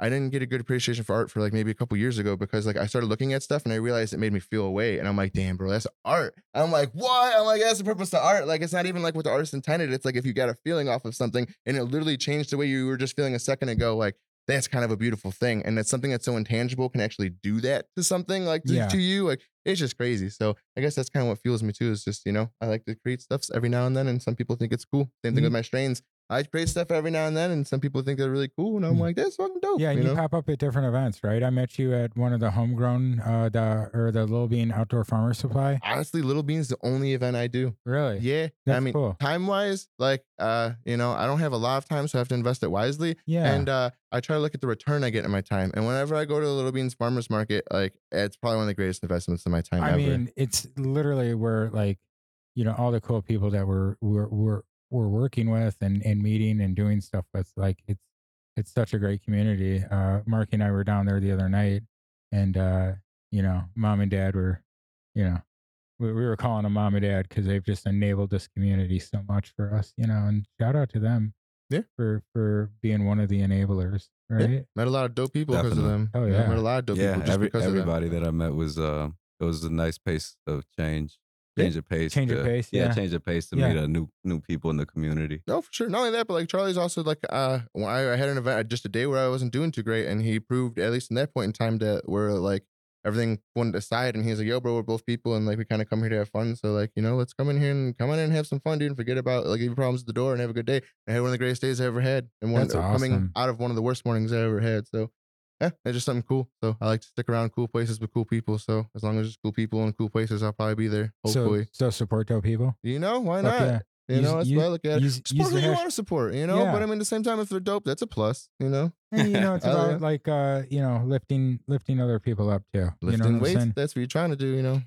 I didn't get a good appreciation for art for like maybe a couple years ago because like I started looking at stuff and I realized it made me feel away. And I'm like, damn, bro, that's art. I'm like, what? I'm like, that's the purpose of art. Like, it's not even like what the artist intended. It's like if you got a feeling off of something and it literally changed the way you were just feeling a second ago, like that's kind of a beautiful thing. And that's something that's so intangible can actually do that to something like to, Yeah. to you. Like it's just crazy. So I guess that's kind of what fuels me too. Is just you know I like to create stuffs every now and then, and some people think it's cool. Same thing with Mm. my strains. I create stuff every now and then, and some people think they're really cool, and I'm Mm. like, that's fucking dope. Yeah, and you you, know? pop up at different events, right? I met you at one of the homegrown, uh, the or the Little Bean Outdoor Farmer Supply. Honestly, Little Bean's the only event I do. Really? Yeah, I That's mean, cool. time wise, like, uh, you know, I don't have a lot of time, so I have to invest it wisely. Yeah. And uh, I try to look at the return I get in my time. And whenever I go to the Little Beans Farmers Market, like, it's probably one of the greatest investments of my time I ever. mean, it's literally where like, you know, all the cool people that were, we're we're, we're working with and, and meeting and doing stuff with. Like it's it's such a great community. Uh Markie and I were down there the other night and uh, you know, mom and dad were, you know, we, we were calling them mom and dad because they've just enabled this community so much for us, you know, and shout out to them. Yeah. For for being one of the enablers, Yeah. right? met a lot of dope people because of them. Oh, You know, yeah. met a lot of dope yeah, people just every, because of them. everybody that I met was uh, it was a nice pace of change, Yeah. Change of pace, Change of to- pace, yeah. change of pace to Yeah. meet a new new people in the community. No, for sure. Not only that, but like Charlie's also like uh when I, I had an event just a day where I wasn't doing too great and he proved at least in that point in time that we're like everything went aside and he's like, yo, bro, we're both people and like we kind of come here to have fun. So like, you know, let's come in here and come on in and have some fun, dude, and forget about like your problems at the door and have a good day. I had one of the greatest days I ever had. And one That's coming out of one of the worst mornings I ever had. So yeah, it's just something cool. So I like to stick around cool places with cool people. So as long as there's cool people and cool places, I'll probably be there. Hopefully. So so support dope people. you know, why not? yeah. You Use- know, that's use- what I look at. it. use- support who you want to support, you know. Yeah. But I mean, at the same time, if they're dope, that's a plus, you know. And, you know, it's about like uh, you know, lifting lifting other people up too. you know Lifting weights. That's what you're trying to do, you know.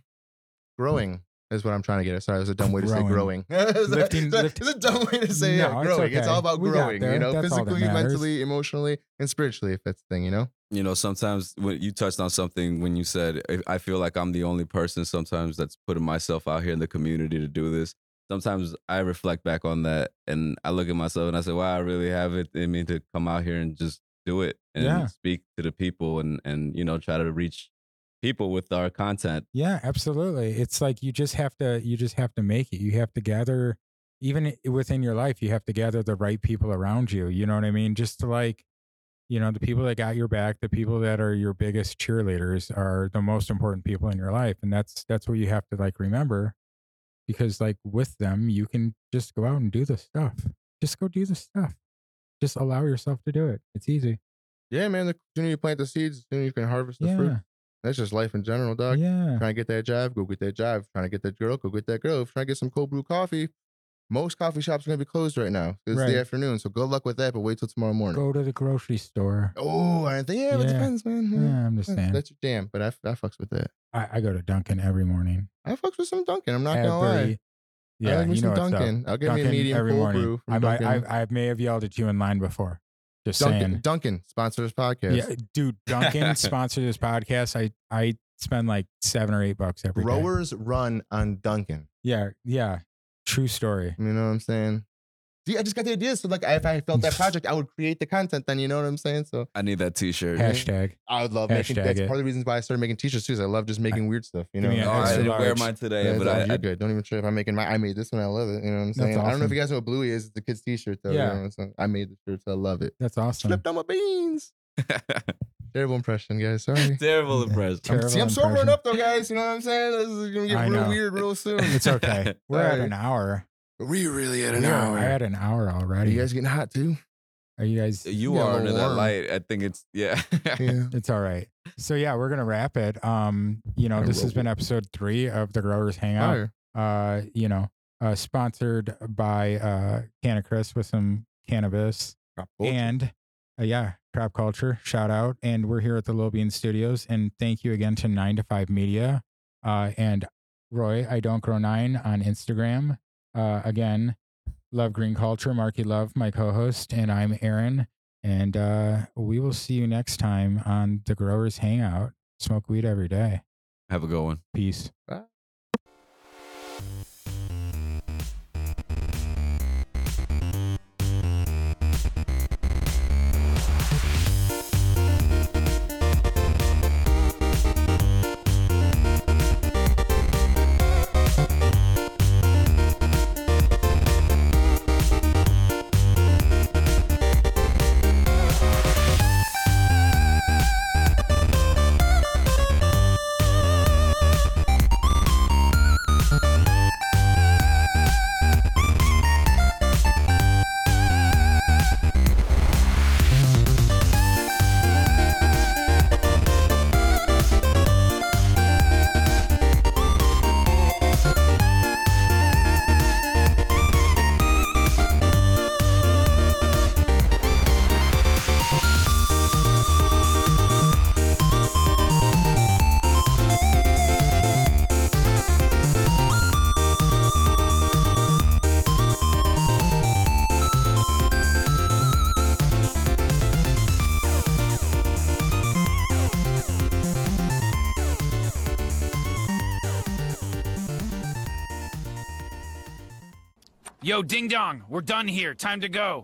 Growing is what I'm trying to get at. Sorry, it was a dumb way to say Growing. growing. it's, a- Lifting- a, lift- it's a dumb way to say No, it. it's Growing. It's, all about We growing, you know, That's physically, mentally, emotionally, and spiritually, if that's the thing, you know. You know, sometimes when you touched on something when you said, "I- I feel like I'm the only person sometimes that's putting myself out here in the community to do this. Sometimes I reflect back on that and I look at myself and I say, wow, I really have it in me to come out here and just do it and Yeah. speak to the people and, and, you know, try to reach people with our content. Yeah, absolutely. It's like you just have to you just have to make it. You have to gather even within your life, you have to gather the right people around you. You know what I mean? Just to like you know, the people that got your back, the people that are your biggest cheerleaders are the most important people in your life. And that's that's what you have to like remember. Because like with them, you can just go out and do the stuff. Just go do the stuff. Just allow yourself to do it. It's easy. Yeah, man. The sooner you plant the seeds, the sooner you can harvest the fruit. Yeah. That's just life in general, dog. Yeah. Trying to get that job, go get that job. Trying to get that girl, go get that girl. Trying to get some cold brew coffee. Most coffee shops are gonna be closed right now. It's Right. the afternoon, so good luck with that. But wait till tomorrow morning. Go to the grocery store. Oh, I think yeah, it depends, man. Yeah, I'm just saying. That's your jam, but I, I fucks with that. I, I go to Dunkin' every morning. I fucks with some Dunkin'. I'm not gonna lie. Yeah, I like me you some know. Dunkin'. I'll get me a Dunkin' medium every cold morning. brew I, might, I, I may have yelled at you in line before. Just Dunkin', saying. Dunkin' sponsor this podcast. Yeah, dude, Dunkin' sponsor this podcast. I I spend like seven or eight bucks every day. Growers run on Dunkin'. Yeah, yeah. True story. You know what I'm saying? See, I just got the idea. So like, if I felt that project, I would create the content. Then you know what I'm saying? So I need that t-shirt. Hashtag. I would love making. Hashtag That's it. part of the reasons why I started making t-shirts too. Is I love just making weird stuff. You know. Give me No, I didn't wear mine today, Yeah, but I, you're I good. Don't even trip. I'm making my. I made this one. I love it. You know what I'm That's saying? I don't know if you guys know what Bluey is. It's the kid's t-shirt though. Yeah. You know, so I made the shirts. I love it. That's awesome. Flipped on my beans. Terrible impression, guys. Sorry. terrible impression. I'm, Terrible see, I'm sobering impression. up though, guys. You know what I'm saying? This is gonna get I real know. weird real soon. It's okay. We're at an hour. We really at an We are hour. at an hour Are already. you guys getting hot too? Are you guys? You Yeah, a are little under that warm. light. I think it's yeah. Yeah. It's all right. So yeah, we're gonna wrap it. Um, you know, I this has will. been episode three of the Growers Hangout. Fire. uh, you know, uh, sponsored by uh, Canna Chris with some cannabis and uh, yeah, Crop Culture. Shout out, and we're here at the Lobian Studios, and thank you again to Nine to Five Media uh, and Roy. I don't grow nine on Instagram. Uh, again, love green culture. Markie Love, my co-host, and I'm Aaron, and uh, we will see you next time on the Growers Hangout. Smoke weed every day. Have a good one. Peace. Ding dong, we're done here. Time to go.